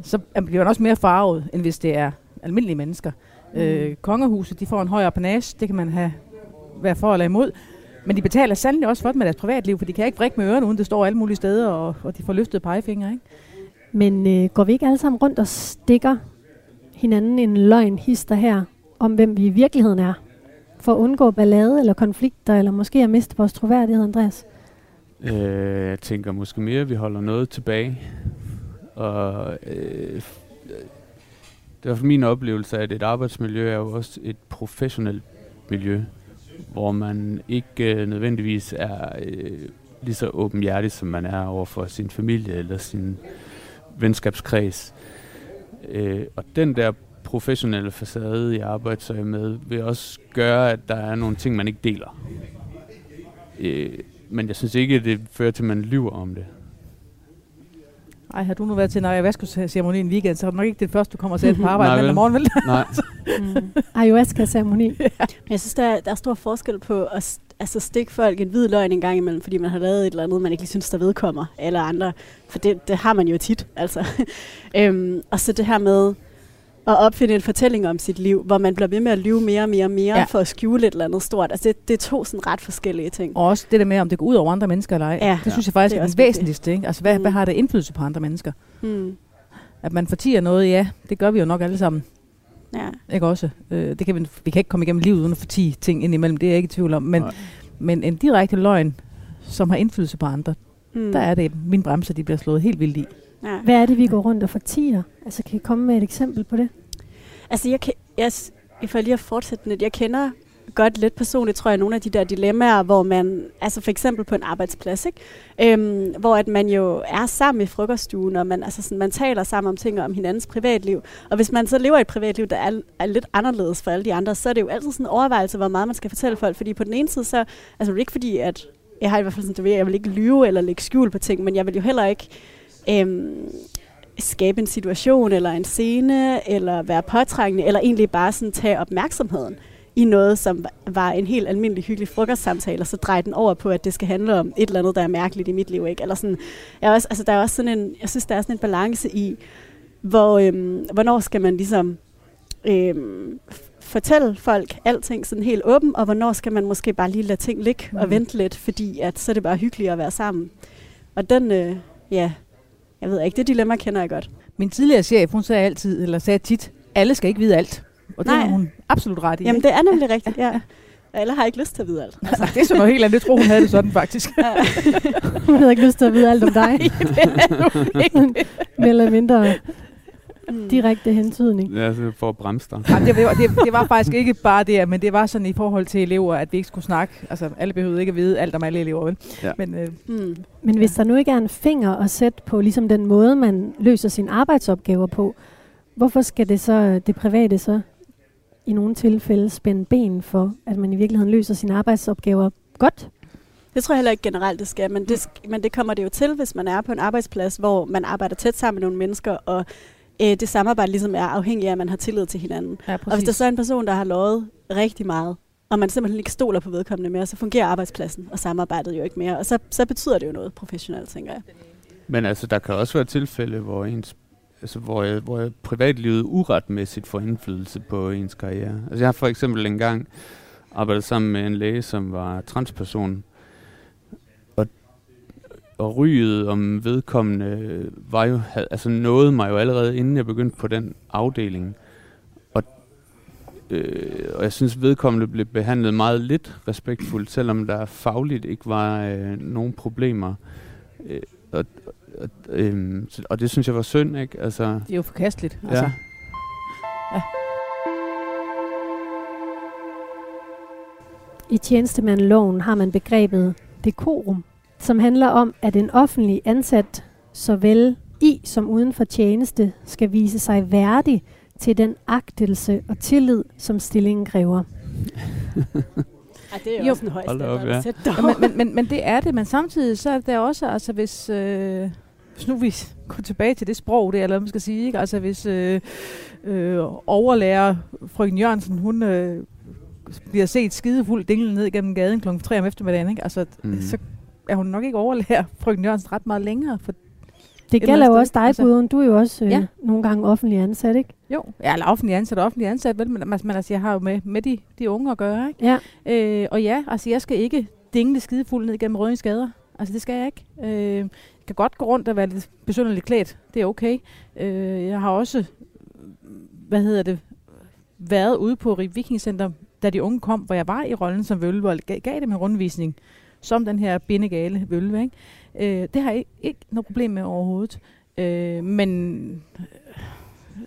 Speaker 3: så bliver man også mere farvet, end hvis det er almindelige mennesker. Mm. Øh, kongehuset, de får en højere panage, det kan man have være for eller imod. Men de betaler sandelig også for det med deres privatliv, for de kan ikke vrikke med ørerne, uden det står alle mulige steder, og, og de får løftet pegefingre, ikke?
Speaker 7: Men øh, går vi ikke alle sammen rundt og stikker hinanden en løgn hister her, om hvem vi i virkeligheden er? For at undgå ballade eller konflikter, eller måske at miste vores troværdighed, Andreas?
Speaker 4: Øh, jeg tænker måske mere, at vi holder noget tilbage. Og øh, øh det er for min oplevelse, at et arbejdsmiljø er jo også et professionelt miljø, hvor man ikke øh, nødvendigvis er øh, lige så åbenhjertig, som man er over for sin familie eller sin venskabskreds. Øh, og den der professionelle facade, jeg arbejder med, vil også gøre, at der er nogle ting, man ikke deler. Øh, men jeg synes ikke, at det fører til, at man lyver om det.
Speaker 3: Ej, har du nu været til en ayahuasca-ceremoni en weekend, så er det nok ikke det første, du kommer til på arbejde mandag morgen, vel?
Speaker 4: Nej.
Speaker 7: mm. Ayahuasca-ceremoni.
Speaker 8: ja. jeg synes, der er, der er stor forskel på at altså, stikke folk en hvid løgn en gang imellem, fordi man har lavet et eller andet, man ikke lige synes, der vedkommer, eller andre. For det, det har man jo tit, altså. øhm, og så det her med, at opfinde en fortælling om sit liv, hvor man bliver ved med at lyve mere og mere og mere ja. for at skjule et eller andet stort. Altså det, det er to sådan ret forskellige ting.
Speaker 3: Og også det der med, om det går ud over andre mennesker eller ej. Ja. Det synes jeg faktisk det er, er det væsentligste. Ikke? Altså hvad, mm. hvad har det indflydelse på andre mennesker? Mm. At man fortiger noget, ja, det gør vi jo nok alle sammen. Ja. Ikke også? Øh, det kan vi, vi kan ikke komme igennem livet uden at fortige ting indimellem, det er jeg ikke i tvivl om. Men, men en direkte løgn, som har indflydelse på andre, mm. der er det, min bremser de bliver slået helt vildt i.
Speaker 7: Ja. Hvad er det, vi går rundt og fortiger? Altså, kan I komme med et eksempel på det?
Speaker 8: Altså, jeg, kan, jeg, for lige at fortsætte lidt, jeg kender godt lidt personligt, tror jeg, nogle af de der dilemmaer, hvor man, altså for eksempel på en arbejdsplads, ikke? Øhm, hvor at man jo er sammen i frokoststuen, og man, altså sådan, man taler sammen om ting om hinandens privatliv. Og hvis man så lever et privatliv, der er, er lidt anderledes for alle de andre, så er det jo altid sådan en overvejelse, hvor meget man skal fortælle folk. Fordi på den ene side, så altså det er ikke fordi, at jeg har i hvert fald sådan, det jeg vil ikke lyve eller lægge skjul på ting, men jeg vil jo heller ikke øhm, skabe en situation eller en scene, eller være påtrængende, eller egentlig bare sådan tage opmærksomheden i noget, som var en helt almindelig hyggelig frokostsamtale, og så dreje den over på, at det skal handle om et eller andet, der er mærkeligt i mit liv. Ikke? Eller sådan, jeg, også, altså, der er også sådan en, jeg synes, der er sådan en balance i, hvor, øhm, hvornår skal man ligesom øhm, fortælle folk alting sådan helt åben, og hvornår skal man måske bare lige lade ting ligge mm. og vente lidt, fordi at, så er det bare hyggeligt at være sammen. Og den, øh, ja, jeg ved ikke, det dilemma kender jeg godt.
Speaker 3: Min tidligere chef, hun sagde altid, eller sagde tit, alle skal ikke vide alt. Og det har hun absolut ret i.
Speaker 8: Jamen, det er nemlig rigtigt, ja. Alle har ikke lyst til at vide alt.
Speaker 3: Altså, det er sådan noget helt andet. Jeg tror, hun havde det sådan, faktisk.
Speaker 7: hun havde ikke lyst til at vide alt om dig. Nej, det er ikke. Mere eller mindre. Direkte hentydning.
Speaker 4: Ja, så for at bremse dig.
Speaker 3: Ja, det, var, det, det var faktisk ikke bare det, men det var sådan i forhold til elever, at vi ikke skulle snakke. Altså, alle behøvede ikke at vide alt om alle elever. Vel? Ja. Men, øh,
Speaker 7: mm. men hvis der nu ikke er en finger at sætte på ligesom den måde, man løser sine arbejdsopgaver på, hvorfor skal det så det private så i nogle tilfælde spænde ben for, at man i virkeligheden løser sine arbejdsopgaver godt?
Speaker 8: Det tror jeg heller ikke generelt, det skal, men det, men det kommer det jo til, hvis man er på en arbejdsplads, hvor man arbejder tæt sammen med nogle mennesker, og øh, det samarbejde ligesom er afhængigt af, at man har tillid til hinanden. Ja, og hvis der så er en person, der har lovet rigtig meget, og man simpelthen ikke stoler på vedkommende mere, så fungerer arbejdspladsen og samarbejdet jo ikke mere. Og så, så betyder det jo noget professionelt, tænker jeg.
Speaker 4: Men altså, der kan også være tilfælde, hvor ens altså, hvor, hvor privatlivet uretmæssigt får indflydelse på ens karriere. Altså, jeg har for eksempel engang arbejdet sammen med en læge, som var transperson, og ryget om vedkommende var jo, havde, altså nåede mig jo allerede inden jeg begyndte på den afdeling. Og, øh, og jeg synes vedkommende blev behandlet meget lidt respektfuldt, selvom der fagligt ikke var øh, nogen problemer. Øh, og, og, øh, og det synes jeg var synd, ikke? Altså,
Speaker 3: Det er jo forkasteligt.
Speaker 4: ja.
Speaker 3: Altså.
Speaker 7: I tjenestemandsloven har man begrebet dekorum, som handler om, at en offentlig ansat såvel i som uden for tjeneste skal vise sig værdig til den agtelse og tillid, som stillingen kræver.
Speaker 8: Ja, det er
Speaker 3: Jo.
Speaker 8: også en høj
Speaker 4: op, ja.
Speaker 3: Ja, men, men, men, men det er det, men samtidig så er det også, altså hvis, øh, hvis nu vi går tilbage til det sprog, det er, eller hvad man skal sige, ikke? altså hvis øh, øh, overlærer frøken Jørgensen, hun øh, bliver set skidefuld dingle ned gennem gaden kl. 3 om eftermiddagen, ikke? Altså, mm. så er hun nok ikke overlærer frøken Jørgensen ret meget længere, for
Speaker 7: Det gælder jo også dig,
Speaker 3: altså.
Speaker 7: Gudrun. Du er jo også øh,
Speaker 3: Ja.
Speaker 7: nogle gange offentlig ansat, ikke?
Speaker 3: jo, ja, eller offentlig ansat og offentlig ansat, vel, men, men altså, jeg har jo med, med de, de unge at gøre, ikke?
Speaker 7: Ja.
Speaker 3: Øh, og ja, altså jeg skal ikke dingle skidefuld ned gennem røde skader. Altså det skal jeg ikke. Øh, jeg kan godt gå rundt og være lidt besynderligt klædt. Det er okay. Øh, jeg har også, hvad hedder det, været ude på Rib Viking Center, da de unge kom, hvor jeg var i rollen som vølve, og gav, gav dem en rundvisning, som den her bindegale vølve. Ikke? Øh, det har jeg ikke, ikke noget problem med overhovedet. Øh, men øh,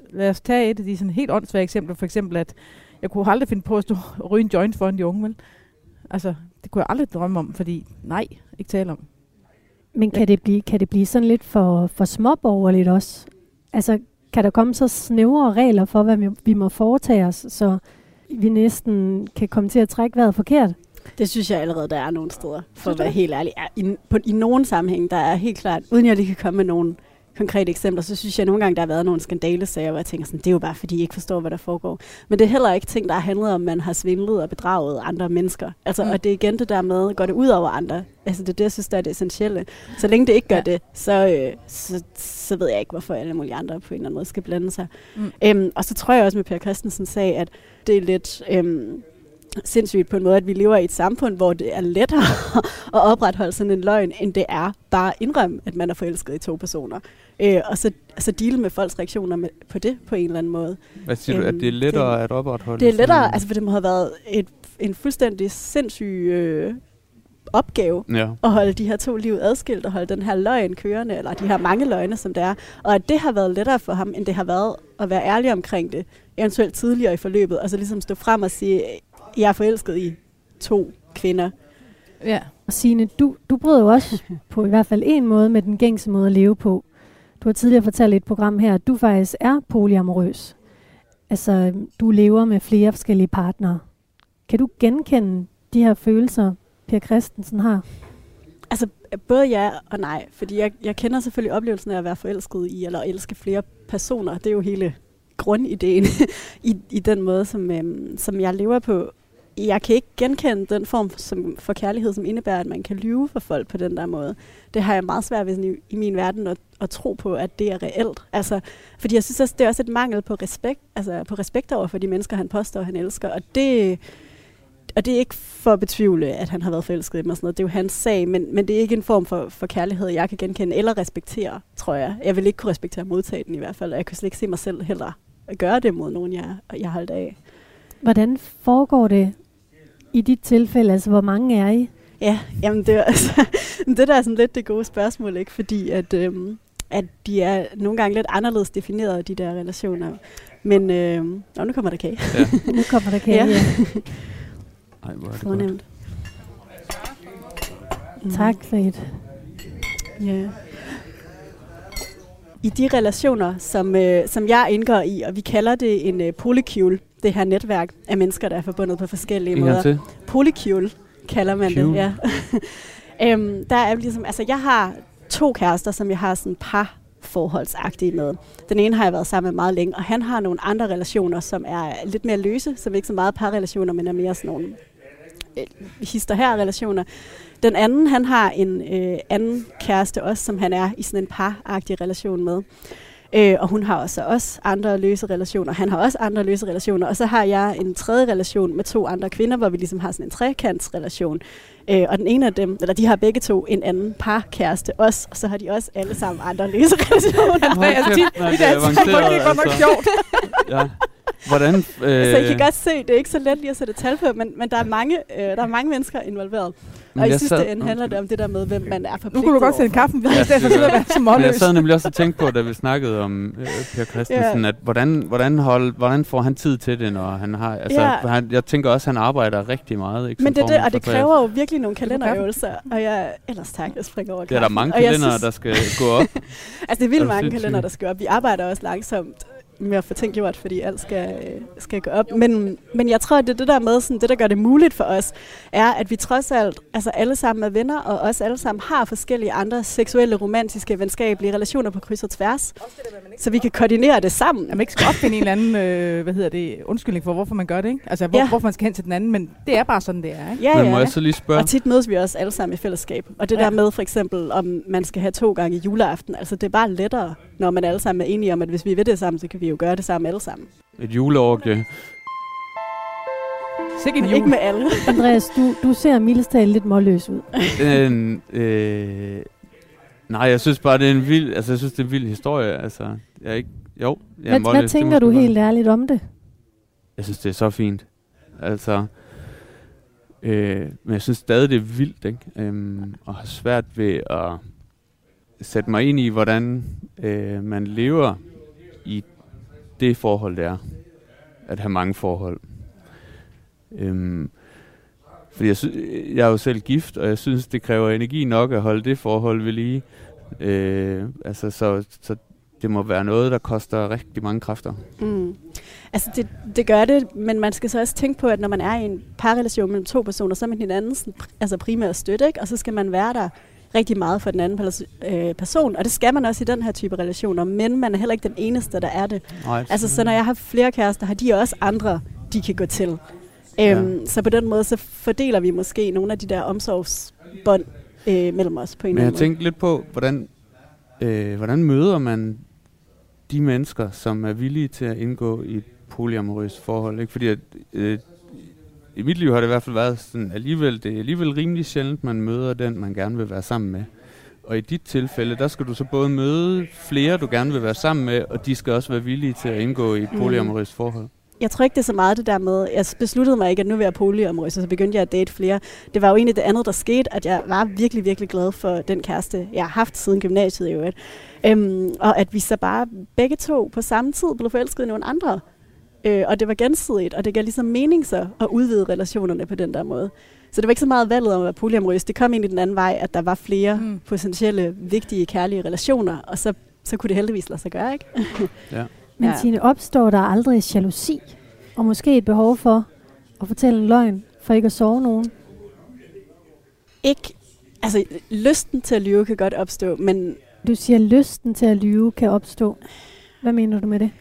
Speaker 3: lad os tage et af de sådan helt åndssvage eksempler. For eksempel, at jeg kunne aldrig finde på at stå og ryge en joint foran de unge, vel? Altså, det kunne jeg aldrig drømme om, fordi nej, ikke tale om.
Speaker 7: Men kan det blive, kan det blive sådan lidt for, for småborgerligt også? Altså, kan der komme så snævre regler for, hvad vi, vi må foretage os, så vi næsten kan komme til at trække vejret forkert?
Speaker 8: Det synes jeg allerede, der er nogle steder, for at være helt ærlig. Ja, i, på, I nogle sammenhæng, der er helt klart, uden jeg lige kan komme med nogle konkrete eksempler, så synes jeg nogle gange, der har været nogle skandalesager, hvor jeg tænker sådan, det er jo bare, fordi I ikke forstår, hvad der foregår. Men det er heller ikke ting, der har handlet om, at man har svindlet og bedraget andre mennesker. Altså,
Speaker 3: Mm.
Speaker 8: Og det er igen det der med, går det ud over andre? Altså det er det, jeg synes, der er det essentielle. Så længe det ikke gør
Speaker 3: Ja.
Speaker 8: det, så, øh, så, så ved jeg ikke, hvorfor alle mulige andre på en eller anden måde skal blande sig.
Speaker 3: Mm.
Speaker 8: Øhm, og så tror jeg også med Per Christensen sag, at det er lidt... Øhm, sindssygt på en måde, at vi lever i et samfund, hvor det er lettere at opretholde sådan en løgn, end det er bare at indrømme, at man er forelsket i to personer. Øh, og så, så deale med folks reaktioner med, på det på en eller anden måde.
Speaker 4: Hvad siger du, at
Speaker 8: Øhm,
Speaker 4: det er lettere
Speaker 8: det-
Speaker 4: at opretholde?
Speaker 8: Det er lettere, altså for det må have været et, en fuldstændig sindssyg øh, opgave
Speaker 4: Ja.
Speaker 8: at holde de her to liv adskilt og holde den her løgn kørende, eller de her mange løgne, som det er. Og at det har været lettere for ham, end det har været at være ærlig omkring det, eventuelt tidligere i forløbet, og så ligesom stå frem og sige, jeg er forelsket i to kvinder.
Speaker 3: Ja.
Speaker 7: Og Signe, du, du bryder jo også på i hvert fald en måde med den gængse måde at leve på. Du har tidligere fortalt i et program her, at du faktisk er polyamorøs. Altså, du lever med flere forskellige partnere. Kan du genkende de her følelser, Per Christensen har?
Speaker 8: Altså, både ja og nej, fordi jeg, jeg kender selvfølgelig oplevelsen af at være forelsket i, eller elske flere personer. Det er jo hele grundideen i, i den måde, som, øhm, som jeg lever på. Jeg kan ikke genkende den form for, som, for kærlighed, som indebærer, at man kan lyve for folk på den der måde. Det har jeg meget svært ved i, i min verden at, at tro på, at det er reelt. Altså, fordi jeg synes også, det er også et mangel på respekt, altså på respekt over for de mennesker, han påstår, han elsker. Og det, og det er ikke for at betvivle, at han har været forelsket i dem og sådan noget. Det er jo hans sag, men, men det er ikke en form for, for kærlighed, jeg kan genkende eller respektere, tror jeg. Jeg vil ikke kunne respektere at modtage den i hvert fald, og jeg kan slet ikke se mig selv heller at gøre det mod nogen, jeg, jeg holdt af.
Speaker 7: Hvordan foregår det i dit tilfælde? Altså, hvor mange er I?
Speaker 8: Ja, jamen det, er, altså, det der er sådan lidt det gode spørgsmål, ikke? Fordi at, øhm, at de er nogle gange lidt anderledes defineret, de der relationer. Men øhm, nå, nu kommer der kage.
Speaker 4: ja.
Speaker 7: Nu kommer der kage.
Speaker 8: Ja.
Speaker 7: Ja.
Speaker 4: Ej, hvor er det godt.
Speaker 8: Fornemt. Mm.
Speaker 7: Tak for et.
Speaker 8: Ja. I de relationer, som, øh, som jeg indgår i, og vi kalder det en øh, polycule, det her netværk af mennesker, der er forbundet på forskellige
Speaker 4: En
Speaker 8: måder. Polycule kalder man
Speaker 4: Cule.
Speaker 8: det, ja. øhm, der er ligesom, altså jeg har to kærester, som jeg har sådan par forholdsagtige med. Den ene har jeg været sammen med meget længe, og han har nogle andre relationer, som er lidt mere løse, som ikke så meget parrelationer, men er mere sådan nogle øh, hister her relationer. Den anden, han har en øh, anden kæreste også, som han er i sådan en paragtig relation med. Øh, og hun har også, også andre løse relationer. Han har også andre løse relationer. Og så har jeg en tredje relation med to andre kvinder, hvor vi ligesom har sådan en trekantsrelation. Øh, og den ene af dem, eller de har begge to en anden parkæreste også, og så har de også alle sammen andre løse relationer.
Speaker 4: Hold kæft, mand, det er
Speaker 3: Det er godt nok
Speaker 4: altså.
Speaker 3: sjovt.
Speaker 4: Ja. Hvordan... Øh,
Speaker 8: Så I kan godt se, det er ikke så let lige at sætte tal på, men, men der, er mange, øh, der er mange mennesker involveret.
Speaker 4: Men
Speaker 8: Og i
Speaker 4: jeg
Speaker 8: sidste
Speaker 4: sad-
Speaker 8: ende handler det om det der med, hvem man er forpligtet
Speaker 3: Nu kunne du godt sætte
Speaker 8: overfor.
Speaker 3: kaffen videre,
Speaker 4: Ja,
Speaker 3: i stedet for at
Speaker 4: det
Speaker 3: sidde og være så
Speaker 4: Men jeg
Speaker 3: målløs.
Speaker 4: sad nemlig også og tænkte på, da vi snakkede om øh, Per Christensen, at hvordan, hvordan, hold, hvordan får han tid til det, når han har... Altså,
Speaker 8: Ja.
Speaker 4: han, jeg tænker også, at han arbejder rigtig meget, ikke?
Speaker 8: Men det det, og det
Speaker 4: for 3F.
Speaker 8: kræver jo virkelig nogle kalenderøvelser. Og jeg, ellers tak, jeg springer over
Speaker 4: Det er der
Speaker 8: kaffen.
Speaker 4: mange kalendere,
Speaker 8: synes-
Speaker 4: der skal gå op.
Speaker 8: Altså, det er vildt mange
Speaker 4: sindssyg?
Speaker 8: kalender, der skal op. Vi arbejder også langsomt med at få ting gjort, fordi alt skal, øh, skal gå op. Men, men jeg tror, at det er det der med, sådan, det der gør det muligt for os, er, at vi trods alt altså alle sammen er venner, og også alle sammen har forskellige andre seksuelle, romantiske, venskabelige relationer på kryds og tværs. Så vi kan koordinere det sammen.
Speaker 3: Man ikke skal opfinde en eller anden, øh, hvad hedder det, undskyldning for, hvorfor man gør det, ikke? Altså, hvor,
Speaker 8: Ja.
Speaker 3: hvorfor man skal hen til den anden, men det er bare sådan, det er, ikke?
Speaker 8: Ja,
Speaker 4: Men
Speaker 8: ja.
Speaker 4: må jeg så lige spørge?
Speaker 8: Og tit mødes vi også alle sammen i fællesskab. Og det
Speaker 3: Ja.
Speaker 8: der med for eksempel, om man skal have to gange juleaften, altså det er bare lettere, når man alle sammen er enige om, at hvis vi vil det sammen, så kan vi jo gøre det sammen alle sammen.
Speaker 4: Et juleorgie.
Speaker 3: Sikke en jul.
Speaker 8: ikke med alle.
Speaker 7: Andreas, du, du ser mildest talt lidt målløs ud.
Speaker 4: Den, øh, nej, jeg synes bare, det er en vild, altså, jeg synes, det er en vild historie. Altså, jeg er ikke, jo, jeg er
Speaker 7: Hvad,
Speaker 4: målløs,
Speaker 7: hvad tænker du helt ærligt om det?
Speaker 4: Jeg synes, det er så fint. Altså, øh, men jeg synes stadig, det er vildt, ikke? Øhm, og har svært ved at sætte mig ind i, hvordan øh, man lever i det forhold, det er. At have mange forhold. Øhm, fordi jeg, sy- jeg er jo selv gift, og jeg synes, det kræver energi nok at holde det forhold ved lige. Øh, altså, så, så det må være noget, der koster rigtig mange kræfter.
Speaker 8: Mm. Altså det, det gør det, men man skal så også tænke på, at når man er i en parrelation mellem to personer, så er man hinanden sådan, altså primære støtte, ikke? og så skal man være der rigtig meget for den anden øh, person, og det skal man også i den her type relationer, men man er heller ikke den eneste, der er det.
Speaker 4: Nej,
Speaker 8: Altså så når jeg har flere kærester, har de også andre, de kan gå til. Øhm, Så på den måde, så fordeler vi måske nogle af de der omsorgsbånd øh, mellem os på en
Speaker 4: Men
Speaker 8: eller
Speaker 4: jeg
Speaker 8: anden måde.
Speaker 4: tænkte lidt på, hvordan, øh, hvordan møder man de mennesker, som er villige til at indgå i et polyamorøst forhold? Ikke? Fordi at, øh, i mit liv har det i hvert fald været sådan, alligevel, det er alligevel rimelig sjældent, man møder den, man gerne vil være sammen med. Og i dit tilfælde, der skal du så både møde flere, du gerne vil være sammen med, og de skal også være villige til at indgå i et
Speaker 8: Mm.
Speaker 4: polyamorøst forhold.
Speaker 8: Jeg tror ikke, det er så meget det der med, jeg besluttede mig ikke, at nu vil jeg polyamorøs, og så begyndte jeg at date flere. Det var jo egentlig det andet, der skete, at jeg var virkelig, virkelig glad for den kæreste, jeg har haft siden gymnasiet i øvrigt. Øhm, og at vi så bare begge to på samme tid blev forelsket i nogle andre. Øh, og det var gensidigt, og det gav ligesom mening så at udvide relationerne på den der måde. Så det var ikke så meget valget om at være polyamorøs. Det kom egentlig den anden vej, at der var flere
Speaker 3: Mm.
Speaker 8: potentielle, vigtige, kærlige relationer, og så, så kunne det heldigvis lade sig gøre, ikke?
Speaker 7: Men
Speaker 8: Ja.
Speaker 7: Tine, opstår der aldrig jalousi? Og måske et behov for at fortælle en løgn, for ikke at sove nogen?
Speaker 8: Ikke, altså lysten til at lyve kan godt opstå, men
Speaker 7: Du siger, at lysten til at lyve kan opstå. Hvad mener du med det?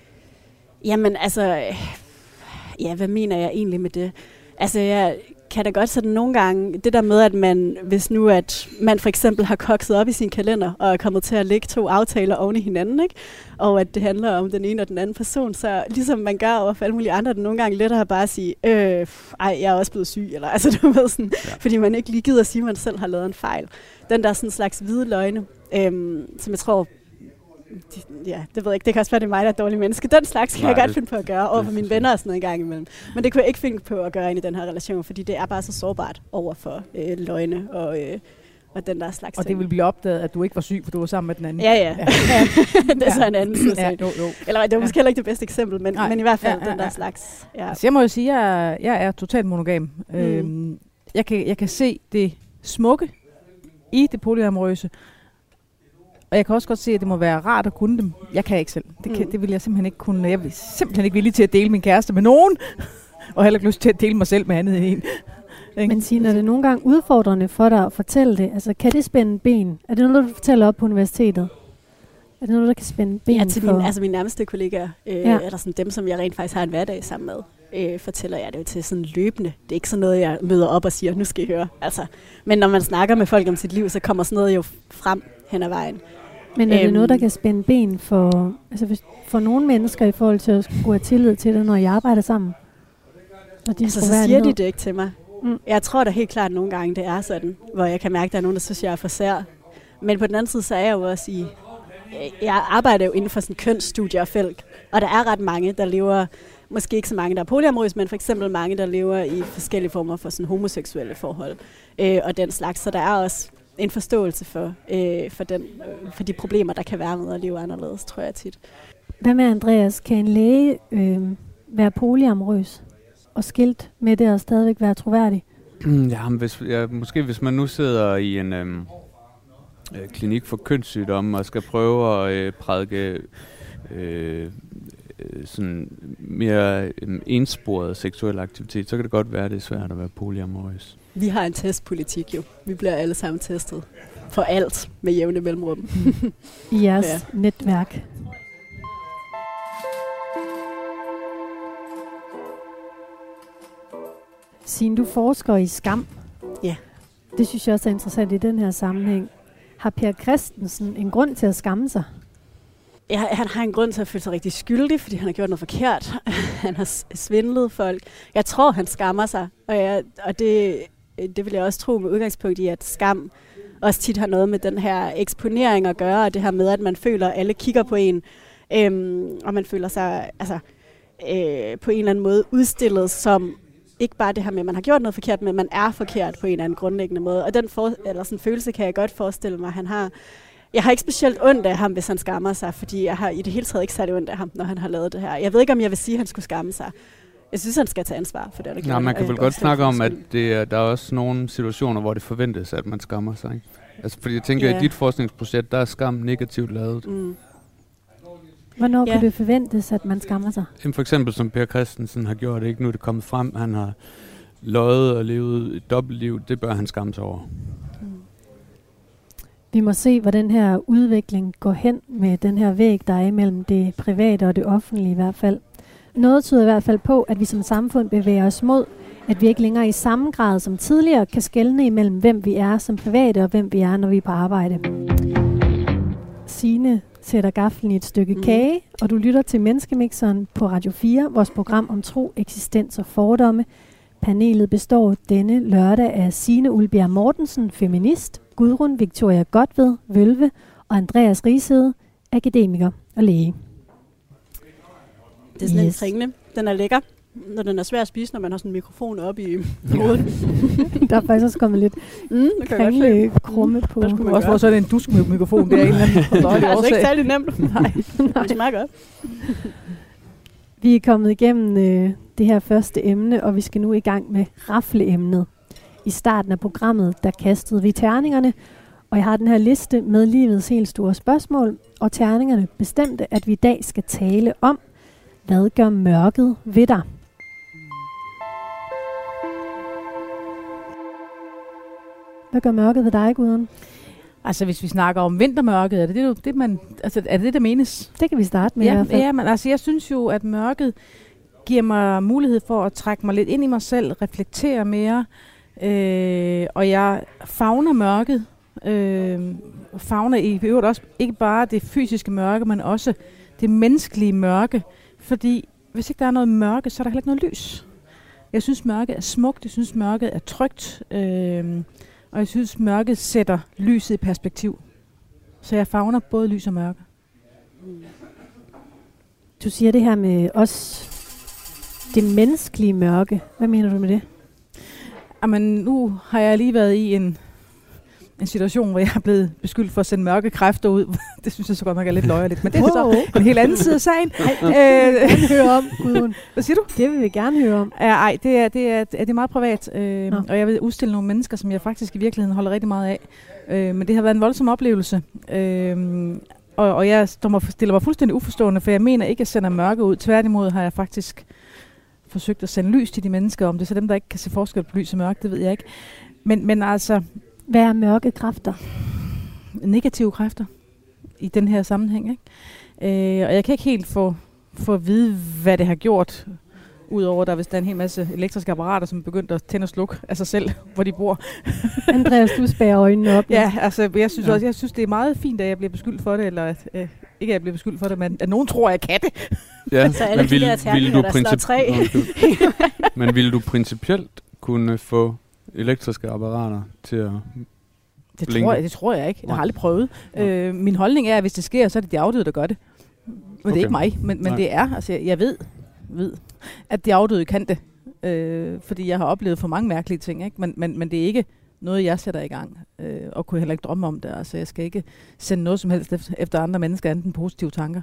Speaker 8: Jamen altså, ja, hvad mener jeg egentlig med det? Altså, jeg kan da godt sådan nogle gange, det der med, at man, hvis nu at man for eksempel har kokset op i sin kalender, og er kommet til at lægge to aftaler oven i hinanden, ikke? og at det handler om den ene og den anden person, så ligesom man gør over for alle mulige andre, det nogle gange lettere bare at sige, øh, ej, jeg er også blevet syg, eller altså du ved sådan, ja. fordi man ikke lige gider at sige, at man selv har lavet en fejl. Den der sådan slags hvide løgne, øhm, som jeg tror, ja, det ved jeg ikke. Det kan også være, det er mig, der er et dårligt menneske. Den slags kan
Speaker 4: Nej,
Speaker 8: jeg godt finde på at gøre over for mine venner og sådan noget en gang imellem. Men det kunne jeg ikke finde på at gøre ind i den her relation, fordi det er bare så sårbart over for øh, løgne og, øh, og den der slags
Speaker 3: Og det
Speaker 8: ting.
Speaker 3: vil blive opdaget, at du ikke var syg, for du var sammen med den anden.
Speaker 8: Ja, ja. det er så en anden side.
Speaker 3: Ja,
Speaker 8: Ja.
Speaker 3: jo, jo.
Speaker 8: Eller det var måske heller ikke det bedste eksempel, men,
Speaker 3: Nej.
Speaker 8: men i hvert fald
Speaker 3: Ja, ja,
Speaker 8: den der
Speaker 3: ja.
Speaker 8: slags. Ja.
Speaker 3: Altså, jeg må jo sige, at jeg, jeg er totalt monogam. Mm. Øhm, jeg, kan, jeg kan se det smukke i det polyamorøse, og jeg kan også godt se, at det må være rart at kunne dem. Jeg kan ikke selv. Det, kan,
Speaker 8: Mm.
Speaker 3: det vil jeg simpelthen ikke kunne. Jeg er simpelthen ikke villig til at dele min kæreste med nogen, og heller ikke lyst til at dele mig selv med andet end en.
Speaker 7: Men Tine, er det nogle gange udfordrende for dig at fortælle det? Altså, kan det spænde ben? Er det noget, du fortæller op på universitetet? Er det noget, der kan spænde ben
Speaker 8: Ja, til
Speaker 7: for?
Speaker 8: mine, altså mine nærmeste kollegaer, øh,
Speaker 7: ja.
Speaker 8: eller sådan dem, som jeg rent faktisk har en hverdag sammen med, øh, fortæller jeg det jo til sådan løbende. Det er ikke sådan noget, jeg møder op og siger, nu skal I høre. Altså, men når man snakker med folk om sit liv, så kommer sådan noget jo frem hen ad vejen.
Speaker 7: Men er det
Speaker 8: Øhm.
Speaker 7: noget, der kan spænde ben for, altså hvis, for nogle mennesker i forhold til at skulle have tillid til det, når I arbejder sammen? Og din
Speaker 8: Altså, så siger de det ikke til mig.
Speaker 7: Mm.
Speaker 8: Jeg tror da helt klart, at nogle gange det er sådan, hvor jeg kan mærke, at der er nogen, der synes, jeg er for sær. Men på den anden side, så er jeg jo også i... Jeg arbejder jo inden for sådan kønsstudier og felt, og der er ret mange, der lever... Måske ikke så mange, der er polyamorøse, men for eksempel mange, der lever i forskellige former for sådan homoseksuelle forhold øh, og den slags. Så der er også en forståelse for, øh, for, den, øh, for de problemer, der kan være med at leve anderledes, tror jeg tit.
Speaker 7: Hvad med Andreas? Kan en læge øh, være polyamorøs og skilt med det og stadigvæk være troværdig?
Speaker 4: ja, men hvis, ja, måske hvis man nu sidder i en øhm, øh, klinik for kønssygdomme og skal prøve at øh, prædike øh, øh, sådan mere øh, ensporet seksuel aktivitet, så kan det godt være, at det er svært at være polyamorøs.
Speaker 8: Vi har en testpolitik jo. Vi bliver alle sammen testet for alt med jævne mellemrum.
Speaker 7: I jeres ja. netværk? Signe, du forsker i skam.
Speaker 8: Ja.
Speaker 7: Det synes jeg også er interessant i den her sammenhæng. Har Per Christensen en grund til at skamme sig?
Speaker 8: Ja, han har en grund til at føle sig rigtig skyldig, fordi han har gjort noget forkert. han har svindlet folk. Jeg tror, han skammer sig, og, jeg, og det, Øh, det vil jeg også tro med udgangspunkt i, at skam også tit har noget med den her eksponering at gøre, og det her med, at man føler, at alle kigger på en, øhm, og man føler sig altså, øh, på en eller anden måde udstillet som ikke bare det her med, at man har gjort noget forkert, men man er forkert på en eller anden grundlæggende måde. Og den for, eller sådan følelse kan jeg godt forestille mig, at han har. Jeg har ikke specielt ondt af ham, hvis han skammer sig, fordi jeg har i det hele taget ikke særlig ondt af ham, når han har lavet det her. Jeg ved ikke, om jeg vil sige, at han skulle skamme sig. Jeg synes, han skal tage ansvar for det, han har
Speaker 4: Nej, man kan vel godt snakke om, at det er, der er også nogle situationer, hvor det forventes, at man skammer sig. Ikke? Altså, fordi jeg tænker,
Speaker 8: Ja.
Speaker 4: at i dit forskningsprojekt, der er skam negativt lavet.
Speaker 8: Mm.
Speaker 7: Hvornår
Speaker 8: Ja.
Speaker 7: kan det forventes, at man skammer sig?
Speaker 4: Jamen, For eksempel som Per Christensen har gjort, ikke? nu er det kommet frem, han har løjet og levet et dobbeltliv, det bør han skamme sig over.
Speaker 7: Vi må se, hvor den her udvikling går hen med den her væg, der er imellem det private og det offentlige i hvert fald. Noget tyder i hvert fald på, at vi som samfund bevæger os mod, at vi ikke længere i samme grad som tidligere kan skelne imellem, hvem vi er som private og hvem vi er, når vi er på arbejde. Signe sætter gaflen i et stykke
Speaker 8: Mhm.
Speaker 7: kage, og du lytter til Menneskemixeren på Radio 4, vores program om tro, eksistens og fordomme. Panelet består denne lørdag af Signe Ulbjerg Mortensen, feminist, Gudrun Victoria Godved, Vølve og Andreas Risede, akademiker og læge.
Speaker 8: Det er sådan yes. En kringle. Den er lækker, når den er svær at spise, når man har sådan en mikrofon oppe i hovedet.
Speaker 7: Der er faktisk også kommet lidt
Speaker 8: Mm, det
Speaker 7: kringle krumme på.
Speaker 8: Hvad skulle man
Speaker 3: Også
Speaker 8: gøre?
Speaker 3: for sådan en dusk med mikrofon, det er en eller anden
Speaker 8: Det er altså ikke særlig nemt.
Speaker 3: Nej.
Speaker 8: Det smager godt.
Speaker 7: Vi er kommet igennem øh, det her første emne, og vi skal nu i gang med rafleemnet. I starten af programmet, der kastede vi terningerne, og jeg har den her liste med livets helt store spørgsmål, og terningerne bestemte, at vi i dag skal tale om, hvad gør mørket ved dig? Hvad gør mørket ved dig, Gudrun?
Speaker 3: Altså, hvis vi snakker om vintermørket, er det det, det man, altså, er det det, der menes?
Speaker 7: Det kan vi starte med i
Speaker 3: Ja,
Speaker 7: hvert fald.
Speaker 3: ja, men altså, jeg synes jo, at mørket giver mig mulighed for at trække mig lidt ind i mig selv, reflektere mere, øh, og jeg fagner mørket. Øh, fagner i øvrigt også ikke bare det fysiske mørke, men også det menneskelige mørke. Fordi hvis ikke der er noget mørke, så er der heller ikke noget lys. Jeg synes, mørket er smukt. Jeg synes, mørket er trygt. Øh, og jeg synes, mørket sætter lyset i perspektiv. Så jeg fagner både lys og mørke.
Speaker 7: Du siger det her med os, det menneskelige mørke. Hvad mener du med det?
Speaker 3: Jamen, nu har jeg lige været i en, en situation, hvor jeg er blevet beskyldt for at sende mørke kræfter ud. det synes jeg så godt nok er lidt løjerligt, men det er så en helt anden side af sagen. øh,
Speaker 7: høre om, Gudrun.
Speaker 3: Hvad siger du?
Speaker 7: Det vil vi gerne høre om.
Speaker 3: Ja, ej, det er, det, er, det er meget privat, øh,
Speaker 7: Nå.
Speaker 3: og jeg vil udstille nogle mennesker, som jeg faktisk i virkeligheden holder rigtig meget af. Øh, men det har været en voldsom oplevelse. Øh, og, og jeg står mig, stiller mig fuldstændig uforstående, for jeg mener ikke, at jeg sender mørke ud. Tværtimod har jeg faktisk forsøgt at sende lys til de mennesker. Om det er så dem, der ikke kan se forskel på lys og mørke, det ved jeg ikke. Men, men altså,
Speaker 7: Hvad er mørke kræfter?
Speaker 3: negative kræfter i den her sammenhæng. Ikke? Øh, og jeg kan ikke helt få, få at vide, hvad det har gjort, Udover at der hvis der er en hel masse elektriske apparater, som er begyndt at tænde og slukke af sig selv, hvor de bor.
Speaker 7: Andreas, du spærer øjnene op.
Speaker 3: Ja, altså jeg synes
Speaker 4: Ja.
Speaker 3: også, jeg synes det er meget fint, at jeg bliver beskyldt for det, eller at, øh, ikke at jeg bliver beskyldt for det, men at nogen tror, at jeg kan det.
Speaker 4: Ja,
Speaker 8: Så alle de der terninger, der slår tre.
Speaker 4: Undskyld. men ville du principielt kunne få elektriske apparater til at...
Speaker 3: Det
Speaker 4: Blinker.
Speaker 3: tror, jeg, det tror jeg ikke. Jeg har aldrig prøvet. Øh, min holdning er, at hvis det sker, så er det de afdøde, der gør det. Men okay. det er ikke mig. Men, men
Speaker 4: Nej.
Speaker 3: det er, altså jeg, ved, ved, at de afdøde kan det. Øh, fordi jeg har oplevet for mange mærkelige ting. Ikke? Men, men, men det er ikke noget, jeg sætter i gang. Øh, og kunne heller ikke drømme om det. Altså jeg skal ikke sende noget som helst efter, efter andre mennesker, andet end positive tanker.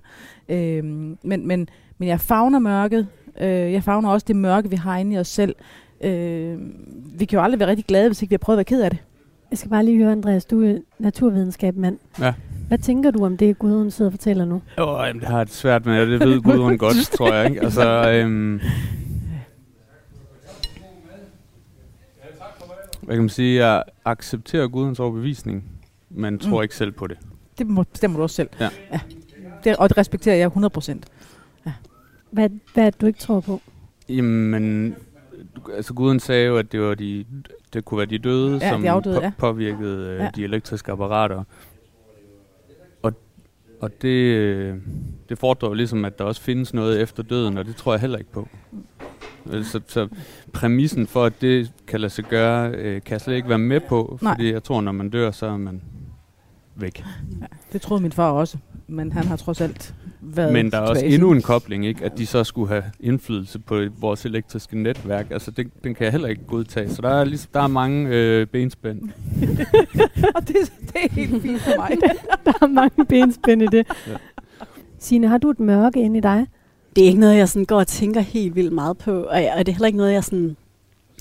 Speaker 3: Øh, men, men, men jeg fagner mørket. Øh, jeg fagner også det mørke, vi har inde i os selv. Øh, vi kan jo aldrig være rigtig glade, hvis ikke vi har prøvet at være ked af det.
Speaker 7: Jeg skal bare lige høre, Andreas, du er naturvidenskabsmand.
Speaker 4: Ja.
Speaker 7: Hvad tænker du om det, Gudrun sidder og fortæller nu?
Speaker 4: Åh, jamen, det har jeg det svært med, og det ved Gudrun godt, tror jeg. Ikke? Altså, øhm, hvad kan man sige? Jeg accepterer Gudruns overbevisning, men tror
Speaker 3: Mm.
Speaker 4: ikke selv på det.
Speaker 3: Det må, bestemmer du også selv.
Speaker 4: Ja.
Speaker 3: ja. Det, og det respekterer jeg 100 procent.
Speaker 7: Hvad, hvad du ikke tror på?
Speaker 4: Jamen, altså Gudrun sagde jo, at det var de, det kunne være de døde,
Speaker 3: Ja,
Speaker 4: som
Speaker 3: de afdøde,
Speaker 4: på,
Speaker 3: ja.
Speaker 4: påvirkede øh,
Speaker 3: Ja.
Speaker 4: de elektriske apparater. Og, og det, øh, det fordrer jo ligesom, at der også findes noget efter døden, og det tror jeg heller ikke på. Øh, Så, så præmissen for, at det kan lade sig gøre, øh, kan jeg slet ikke være med på,
Speaker 3: Nej.
Speaker 4: fordi jeg tror, når man dør, så er man væk.
Speaker 3: Det troede min far også, men han har trods alt været
Speaker 4: Men der er også endnu en kobling, ikke? at de så skulle have indflydelse på vores elektriske netværk. Altså, det, den kan jeg heller ikke godtage. Så der er, ligesom, der er mange øh, benspænd.
Speaker 3: og det, det er helt fint for mig.
Speaker 7: Der er mange benspænd i det.
Speaker 4: Ja.
Speaker 7: Signe, har du et mørke inde i dig?
Speaker 8: Det er ikke noget, jeg sådan går og tænker helt vildt meget på, og, jeg, og det er heller ikke noget, jeg, sådan,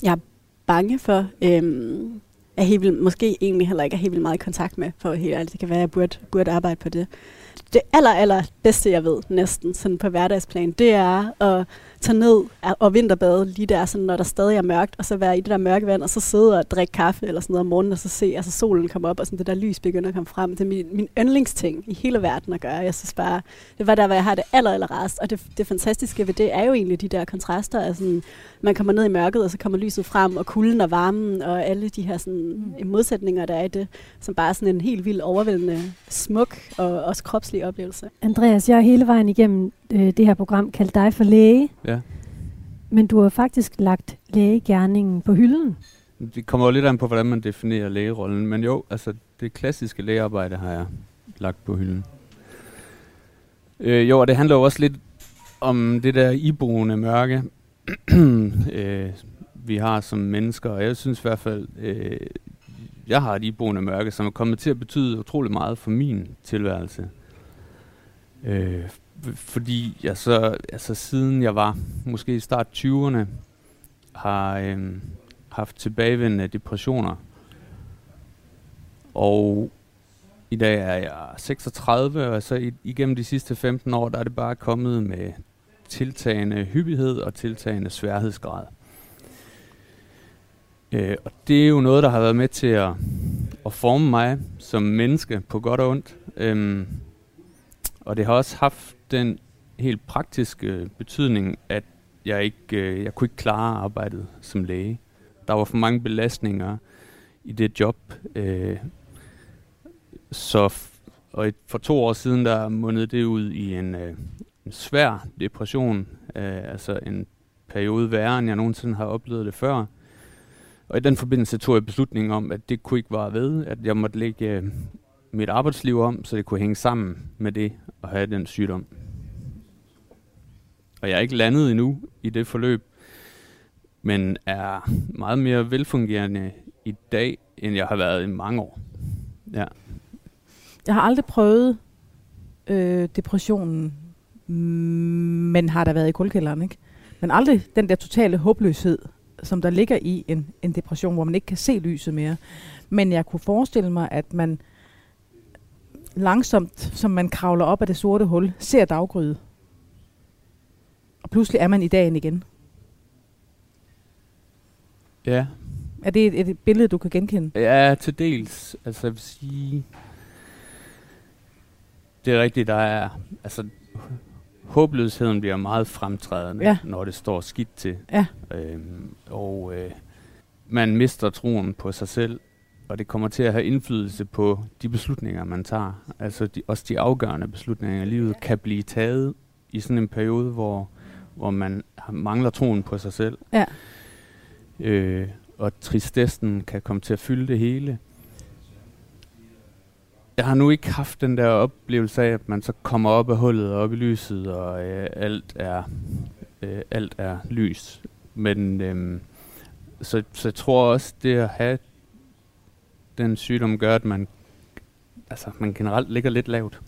Speaker 8: jeg er bange for. Øhm, er helt vildt, måske egentlig heller ikke er helt vildt meget i kontakt med, for helt ærligt. Det kan være, at jeg burde, burde arbejde på det. Det aller, aller bedste, jeg ved næsten sådan på hverdagsplan, det er at tage ned og vinterbade lige der, sådan, når der stadig er mørkt, og så være i det der mørke vand, og så sidde og drikke kaffe eller sådan noget om morgenen, og så se altså solen komme op, og sådan det der lys begynder at komme frem. Det er min, min yndlingsting i hele verden at gøre. Jeg synes bare, det var der, hvor jeg har det aller, aller rest. Og det, det fantastiske ved det er jo egentlig de der kontraster. Altså, man kommer ned i mørket, og så kommer lyset frem, og kulden og varmen, og alle de her sådan, modsætninger, der er i det, som bare er sådan en helt vild overvældende, smuk og også kropslig oplevelse.
Speaker 7: Andreas, jeg har hele vejen igennem øh, det her program kaldt dig for læge,
Speaker 4: Ja.
Speaker 7: men du har faktisk lagt lægegærningen på hylden.
Speaker 4: Det kommer jo lidt an på, hvordan man definerer lægerollen. Men jo, altså det klassiske lægearbejde har jeg lagt på hylden. Øh, jo, og det handler jo også lidt om det der iboende mørke, øh, vi har som mennesker. Og jeg synes i hvert fald, øh, jeg har et iboende mørke, som er kommet til at betyde utrolig meget for min tilværelse. Øh, fordi jeg så, altså siden jeg var måske i start 20'erne, har øh, haft tilbagevendende depressioner. Og i dag er jeg 36, og så igennem de sidste 15 år, der er det bare kommet med tiltagende hyppighed og tiltagende sværhedsgrad. Øh, og det er jo noget, der har været med til at, at forme mig som menneske på godt og ondt. Øhm, og det har også haft den helt praktiske betydning, at jeg ikke øh, jeg kunne ikke klare arbejdet som læge. Der var for mange belastninger i det job. Øh, så f- og et, for to år siden, der mundede det ud i en, øh, en svær depression. Øh, altså en periode værre, end jeg nogensinde har oplevet det før. Og i den forbindelse tog jeg beslutningen om, at det kunne ikke vare ved, at jeg måtte lægge øh, mit arbejdsliv om, så det kunne hænge sammen med det at have den sygdom. Og jeg er ikke landet endnu i det forløb, men er meget mere velfungerende i dag, end jeg har været i mange år. Ja.
Speaker 3: Jeg har aldrig prøvet øh, depressionen, men har der været i kulkælderen, ikke? Men aldrig den der totale håbløshed, som der ligger i en, en depression, hvor man ikke kan se lyset mere. Men jeg kunne forestille mig, at man langsomt, som man kravler op af det sorte hul, ser daggryde. Og pludselig er man i dagen igen.
Speaker 4: Ja,
Speaker 3: Er det et, et billede, du kan genkende?
Speaker 4: Ja, til dels. Altså, jeg vil sige... Det er rigtigt, der er... Altså, håbløsheden bliver meget fremtrædende,
Speaker 3: Ja.
Speaker 4: når det står skidt til.
Speaker 3: Ja.
Speaker 4: Øhm, og øh, man mister troen på sig selv, og det kommer til at have indflydelse på de beslutninger, man tager. Altså de, også de afgørende beslutninger i livet kan blive taget i sådan en periode, hvor, hvor man mangler troen på sig selv.
Speaker 3: Ja.
Speaker 4: Øh, og tristessen kan komme til at fylde det hele. Jeg har nu ikke haft den der oplevelse af, at man så kommer op af hullet og op i lyset, og øh, alt er øh, alt er lys. Men øh, så, så jeg tror også, det at have den sygdom gør, at man, altså, man generelt ligger lidt lavt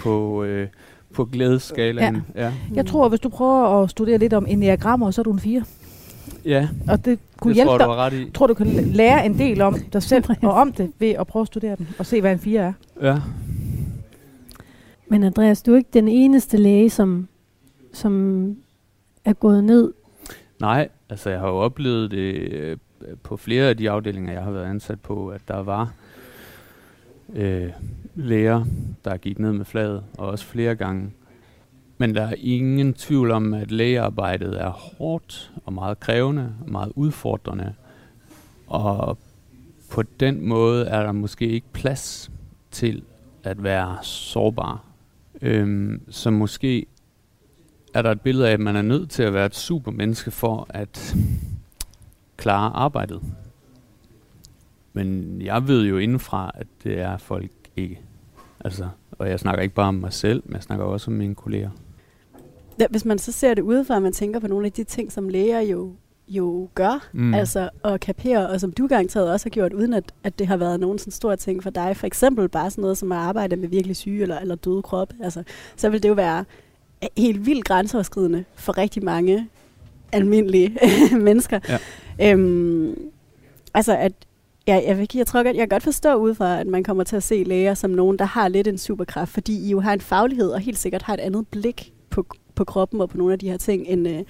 Speaker 4: på, øh, på glædesskalaen. Ja. Ja.
Speaker 3: Jeg tror, at hvis du prøver at studere lidt om enneagrammer, så er du en 4.
Speaker 4: ja,
Speaker 3: Og det kunne
Speaker 4: det
Speaker 3: hjælpe
Speaker 4: tror
Speaker 3: dig.
Speaker 4: du ret i.
Speaker 3: Tror, du kan lære en del om dig selv og om det ved at prøve at studere den og se, hvad en 4 er.
Speaker 4: Ja.
Speaker 1: Men Andreas, du er ikke den eneste læge, som, som er gået ned.
Speaker 4: Nej, altså jeg har jo oplevet det øh, på flere af de afdelinger, jeg har været ansat på, at der var øh, læger, der gik ned med flaget, og også flere gange. Men der er ingen tvivl om, at lægearbejdet er hårdt og meget krævende og meget udfordrende. Og på den måde er der måske ikke plads til at være sårbar. Øhm, så måske er der et billede af, at man er nødt til at være et supermenneske for at klare arbejdet. Men jeg ved jo indenfra, at det er folk ikke. Altså, og jeg snakker ikke bare om mig selv, men jeg snakker også om mine kolleger.
Speaker 8: Ja, hvis man så ser det udefra, og man tænker på nogle af de ting, som læger jo, jo gør,
Speaker 4: Mm.
Speaker 8: altså at kapere, og som du garanteret også har gjort, uden at, at det har været nogen sådan stor ting for dig. For eksempel bare sådan noget som at arbejde med virkelig syge eller, eller døde krop. Altså, så vil det jo være helt vildt grænseoverskridende for rigtig mange almindelige mennesker.
Speaker 4: Ja.
Speaker 8: Øhm, altså at Ja, jeg, jeg, jeg tror godt, jeg kan godt forstå udefra, at man kommer til at se læger som nogen, der har lidt en superkraft, fordi I jo har en faglighed og helt sikkert har et andet blik på, på kroppen og på nogle af de her ting, end, øh,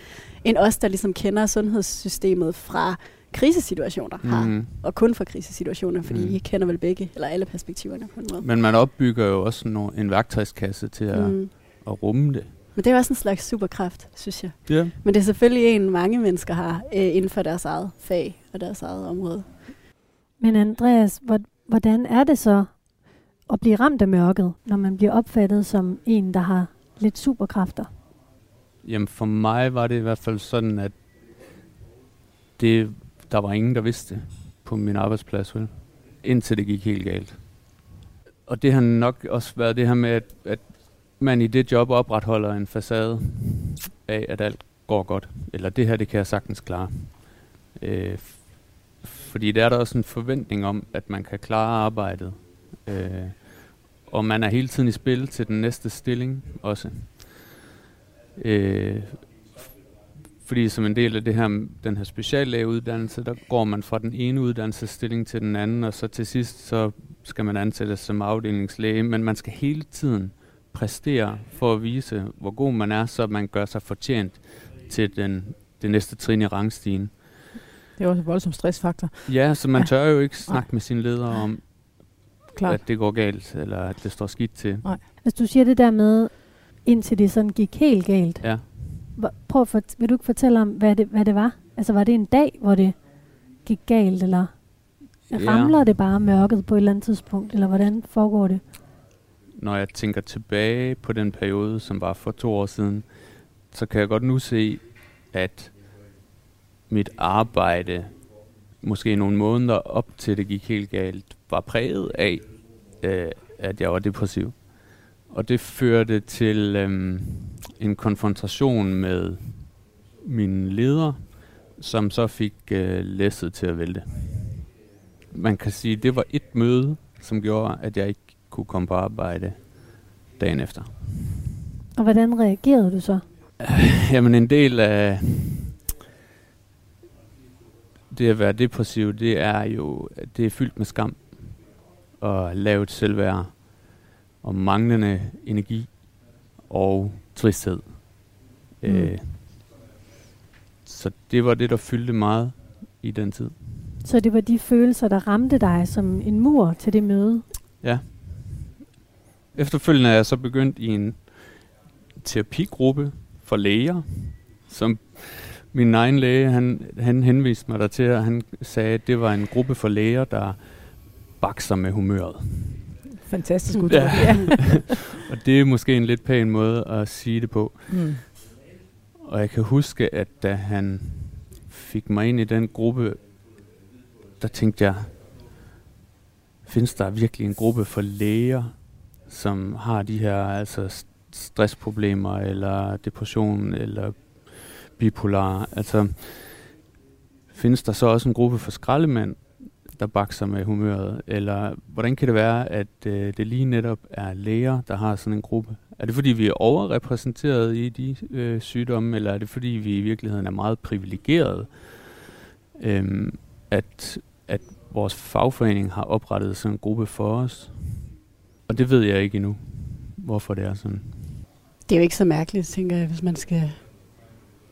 Speaker 8: end os, der ligesom kender sundhedssystemet fra krisesituationer har,
Speaker 4: Mm.
Speaker 8: og kun fra krisesituationer, fordi
Speaker 4: Mm.
Speaker 8: mm. I kender vel begge, eller alle perspektiverne på en måde.
Speaker 4: Men man opbygger jo også no- en værktøjskasse til at, mm.
Speaker 8: Mm.
Speaker 4: at rumme det.
Speaker 8: Men det er også en slags superkraft, synes jeg.
Speaker 4: Ja.
Speaker 8: Men det er selvfølgelig en, mange mennesker har øh, inden for deres eget fag og deres eget område.
Speaker 1: Men Andreas, hvor- hvordan er det så at blive ramt af mørket, når man bliver opfattet som en, der har lidt superkræfter?
Speaker 4: Jamen for mig var det i hvert fald sådan, at det, der var ingen, der vidste det på min arbejdsplads, vel? indtil det gik helt galt. Og det har nok også været det her med, at, at man i det job opretholder en facade af, at alt går godt. Eller det her, det kan jeg sagtens klare. Øh, fordi der er der også en forventning om, at man kan klare arbejdet. Øh, og man er hele tiden i spil til den næste stilling også. Øh, fordi som en del af det her, den her speciallægeuddannelse, der går man fra den ene uddannelsesstilling til den anden, og så til sidst så skal man ansættes som afdelingslæge, men man skal hele tiden præstere for at vise, hvor god man er, så man gør sig fortjent til den, det næste trin i rangstigen.
Speaker 3: Det er også en voldsom stressfaktor.
Speaker 4: Ja, så man
Speaker 3: Ja.
Speaker 4: tør jo ikke snakke med sine ledere om,
Speaker 3: Klart.
Speaker 4: at det går galt, eller at det står skidt til.
Speaker 1: Altså du siger det der med, indtil det sådan gik helt galt.
Speaker 4: Ja.
Speaker 1: Prøv at fort- vil du ikke fortælle om, hvad det, hvad det var? Altså var det en dag, hvor det gik galt, eller
Speaker 4: Ja.
Speaker 1: ramler det bare mørket på et eller andet tidspunkt, eller hvordan foregår det?
Speaker 4: når jeg tænker tilbage på den periode, som var for to år siden, så kan jeg godt nu se, at mit arbejde, måske nogle måneder op til det gik helt galt, var præget af, øh, at jeg var depressiv. Og det førte til øhm, en konfrontation med min leder, som så fik øh, læsset til at vælte. Man kan sige, at det var et møde, som gjorde, at jeg ikke kunne komme på arbejde dagen efter.
Speaker 1: Og hvordan reagerede du så?
Speaker 4: Jamen en del af det at være depressiv, det er jo, det er fyldt med skam og lavt selvværd og manglende energi og tristhed.
Speaker 1: Mm.
Speaker 4: Øh, så det var det, der fyldte meget i den tid.
Speaker 1: Så det var de følelser, der ramte dig som en mur til det møde?
Speaker 4: Ja. Efterfølgende er jeg så begyndt i en terapigruppe for læger, som min egen læge, han, han henviste mig der til, og han sagde, at det var en gruppe for læger, der bakser med humøret.
Speaker 3: Fantastisk udtryk. Ja. ja.
Speaker 4: og det er måske en lidt pæn måde at sige det på. Mm. Og jeg kan huske, at da han fik mig ind i den gruppe, der tænkte jeg, findes der virkelig en gruppe for læger, som har de her altså stressproblemer, eller depression, eller bipolar. Altså, findes der så også en gruppe for skraldemænd, der bakser med humøret? Eller hvordan kan det være, at øh, det lige netop er læger, der har sådan en gruppe? Er det fordi, vi er overrepræsenteret i de øh, sygdomme, eller er det fordi, vi i virkeligheden er meget privilegeret, øh, at, at vores fagforening har oprettet sådan en gruppe for os? Og det ved jeg ikke endnu, hvorfor det er sådan.
Speaker 8: Det er jo ikke så mærkeligt, tænker jeg, hvis man skal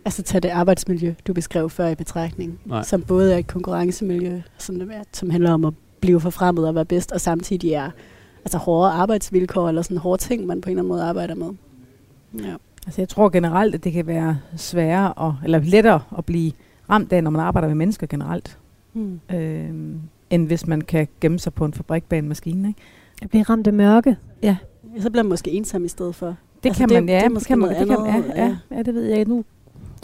Speaker 8: altså tage det arbejdsmiljø, du beskrev før i betragtning, Nej. som både er et konkurrencemiljø, som, som handler om at blive forfremmet og være bedst, og samtidig er altså hårde arbejdsvilkår, eller sådan hårde ting, man på en eller anden måde arbejder med.
Speaker 3: Ja. Altså jeg tror generelt, at det kan være sværere, og, eller lettere at blive ramt af, når man arbejder med mennesker generelt, hmm. øh, end hvis man kan gemme sig på en fabrik bag en maskine. Ikke?
Speaker 7: At blive ramt af mørke.
Speaker 8: Ja. Så bliver man måske ensom i stedet for.
Speaker 3: Det altså kan det, man, ja. Det, det kan man, det kan, ja, ja, ja, det ved jeg. Nu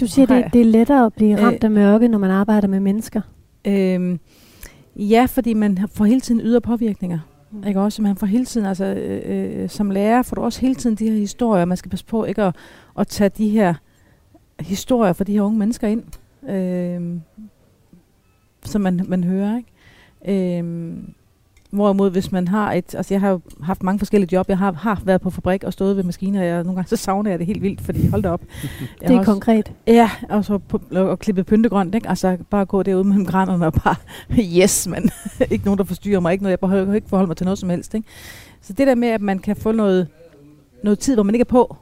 Speaker 7: du siger, det, det er lettere at blive ramt øh, af mørke, når man arbejder med mennesker.
Speaker 3: Øh, ja, fordi man får hele tiden ydre påvirkninger. Mm. Ikke også? Man får hele tiden, altså øh, øh, som lærer får du også hele tiden de her historier. Man skal passe på ikke at, at tage de her historier fra de her unge mennesker ind, øh, som man, man hører. Ikke? Øh, Hvorimod hvis man har et, altså jeg har jo haft mange forskellige job, jeg har, har været på fabrik og stået ved maskiner, og jeg, nogle gange så savner jeg det helt vildt, fordi hold da op.
Speaker 7: det er også, konkret.
Speaker 3: Ja, og så på, og klippe pyntegrønt, ikke? altså bare gå derude mellem grænderne og bare, yes, men ikke nogen, der forstyrrer mig, ikke noget, jeg behøver ikke forholde mig til noget som helst. Ikke? Så det der med, at man kan få noget, noget tid, hvor man ikke er på,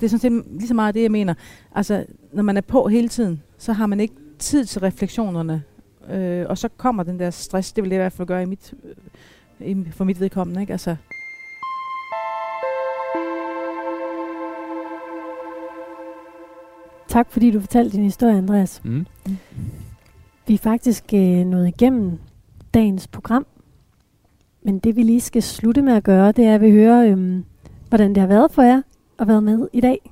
Speaker 3: det er sådan set lige så meget det, jeg mener. Altså, når man er på hele tiden, så har man ikke tid til refleksionerne, øh, og så kommer den der stress, det vil det i hvert fald gøre i mit for mit vedkommende. Ikke? Altså,
Speaker 7: Tak fordi du fortalte din historie, Andreas. Mm. Vi er faktisk øh, nået igennem dagens program. Men det vi lige skal slutte med at gøre, det er at vi hører, øhm, hvordan det har været for jer at være med i dag.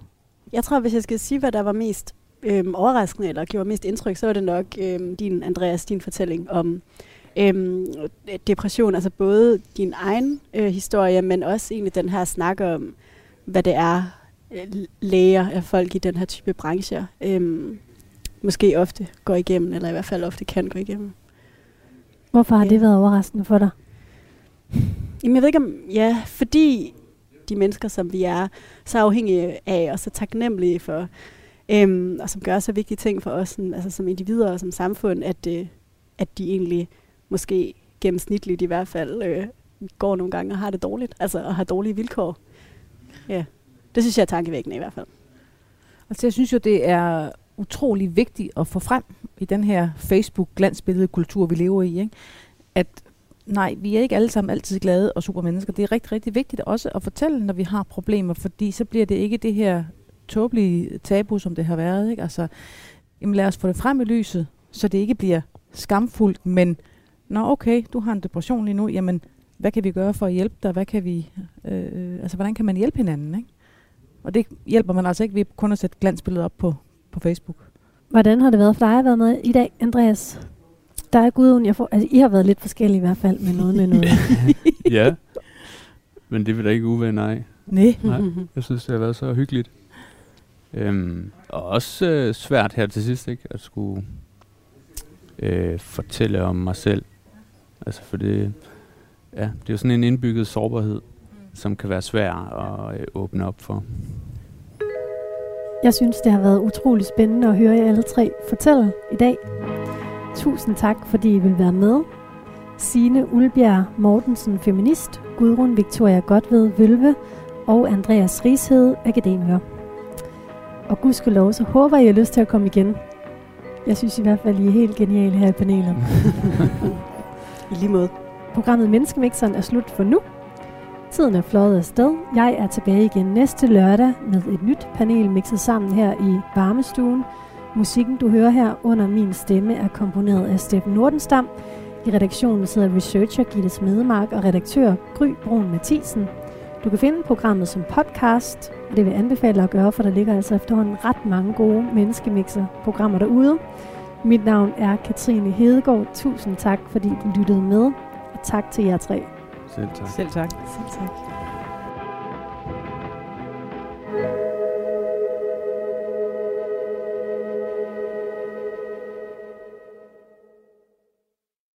Speaker 8: Jeg tror, hvis jeg skal sige, hvad der var mest øhm, overraskende, eller gjorde mest indtryk, så var det nok øhm, din, Andreas, din fortælling om øhm, depression, altså både din egen øh, historie, men også egentlig den her snak om, hvad det er, øh, læger af folk i den her type brancher øhm, måske ofte går igennem, eller i hvert fald ofte kan gå igennem.
Speaker 7: Hvorfor har ja. det været overraskende for dig?
Speaker 8: Jamen jeg ved ikke om, ja, fordi de mennesker, som vi er, så afhængige af og så taknemmelige for, øhm, og som gør så vigtige ting for os, sådan, altså som individer og som samfund, at, øh, at de egentlig måske gennemsnitligt i hvert fald øh, går nogle gange og har det dårligt, altså og har dårlige vilkår. Ja, det synes jeg er tankevækkende i hvert fald.
Speaker 3: Altså jeg synes jo, det er utrolig vigtigt at få frem i den her Facebook-glansbillede-kultur, vi lever i, ikke? at nej, vi er ikke alle sammen altid glade og super mennesker. Det er rigtig, rigtig vigtigt også at fortælle, når vi har problemer, fordi så bliver det ikke det her tåbelige tabu, som det har været. Ikke? Altså, jamen lad os få det frem i lyset, så det ikke bliver skamfuldt, men Nå okay, du har en depression lige nu, jamen hvad kan vi gøre for at hjælpe dig? Hvad kan vi, øh, altså hvordan kan man hjælpe hinanden? Ikke? Og det hjælper man altså ikke ved kun at sætte glansbilleder op på, på Facebook.
Speaker 7: Hvordan har det været for dig at være med i dag, Andreas? Der er Gudrun, jeg får, altså I har været lidt forskellige i hvert fald med noget med noget.
Speaker 4: ja, men det vil da ikke uvære, nej.
Speaker 3: Nej.
Speaker 4: nej. Jeg synes, det har været så hyggeligt. Øhm, og også øh, svært her til sidst, ikke? At skulle øh, fortælle om mig selv. Altså for det, ja, det er jo sådan en indbygget sårbarhed, som kan være svær at øh, åbne op for.
Speaker 7: Jeg synes, det har været utrolig spændende at høre jer alle tre fortælle i dag. Tusind tak, fordi I vil være med. Sine Ulbjerg Mortensen, feminist, Gudrun Victoria Godved Vølve og Andreas Rigshed, akademiker. Og gudskelov, så håber jeg, I har lyst til at komme igen. Jeg synes i hvert fald, I er helt geniale her i panelet.
Speaker 8: I lige måde.
Speaker 7: Programmet Menneskemixeren er slut for nu. Tiden er fløjet afsted. Jeg er tilbage igen næste lørdag med et nyt panel mixet sammen her i varmestuen. Musikken, du hører her under min stemme, er komponeret af Steffen Nordenstam. I redaktionen sidder researcher Gitte Smedemark og redaktør Gry Brun Mathisen. Du kan finde programmet som podcast, og det vil jeg anbefale at gøre, for der ligger altså efterhånden ret mange gode menneskemixer-programmer derude. Mit navn er Katrine Hedegaard. Tusind tak, fordi du lyttede med, og tak til jer tre.
Speaker 4: Selv tak.
Speaker 3: Selv tak.
Speaker 8: Selv tak.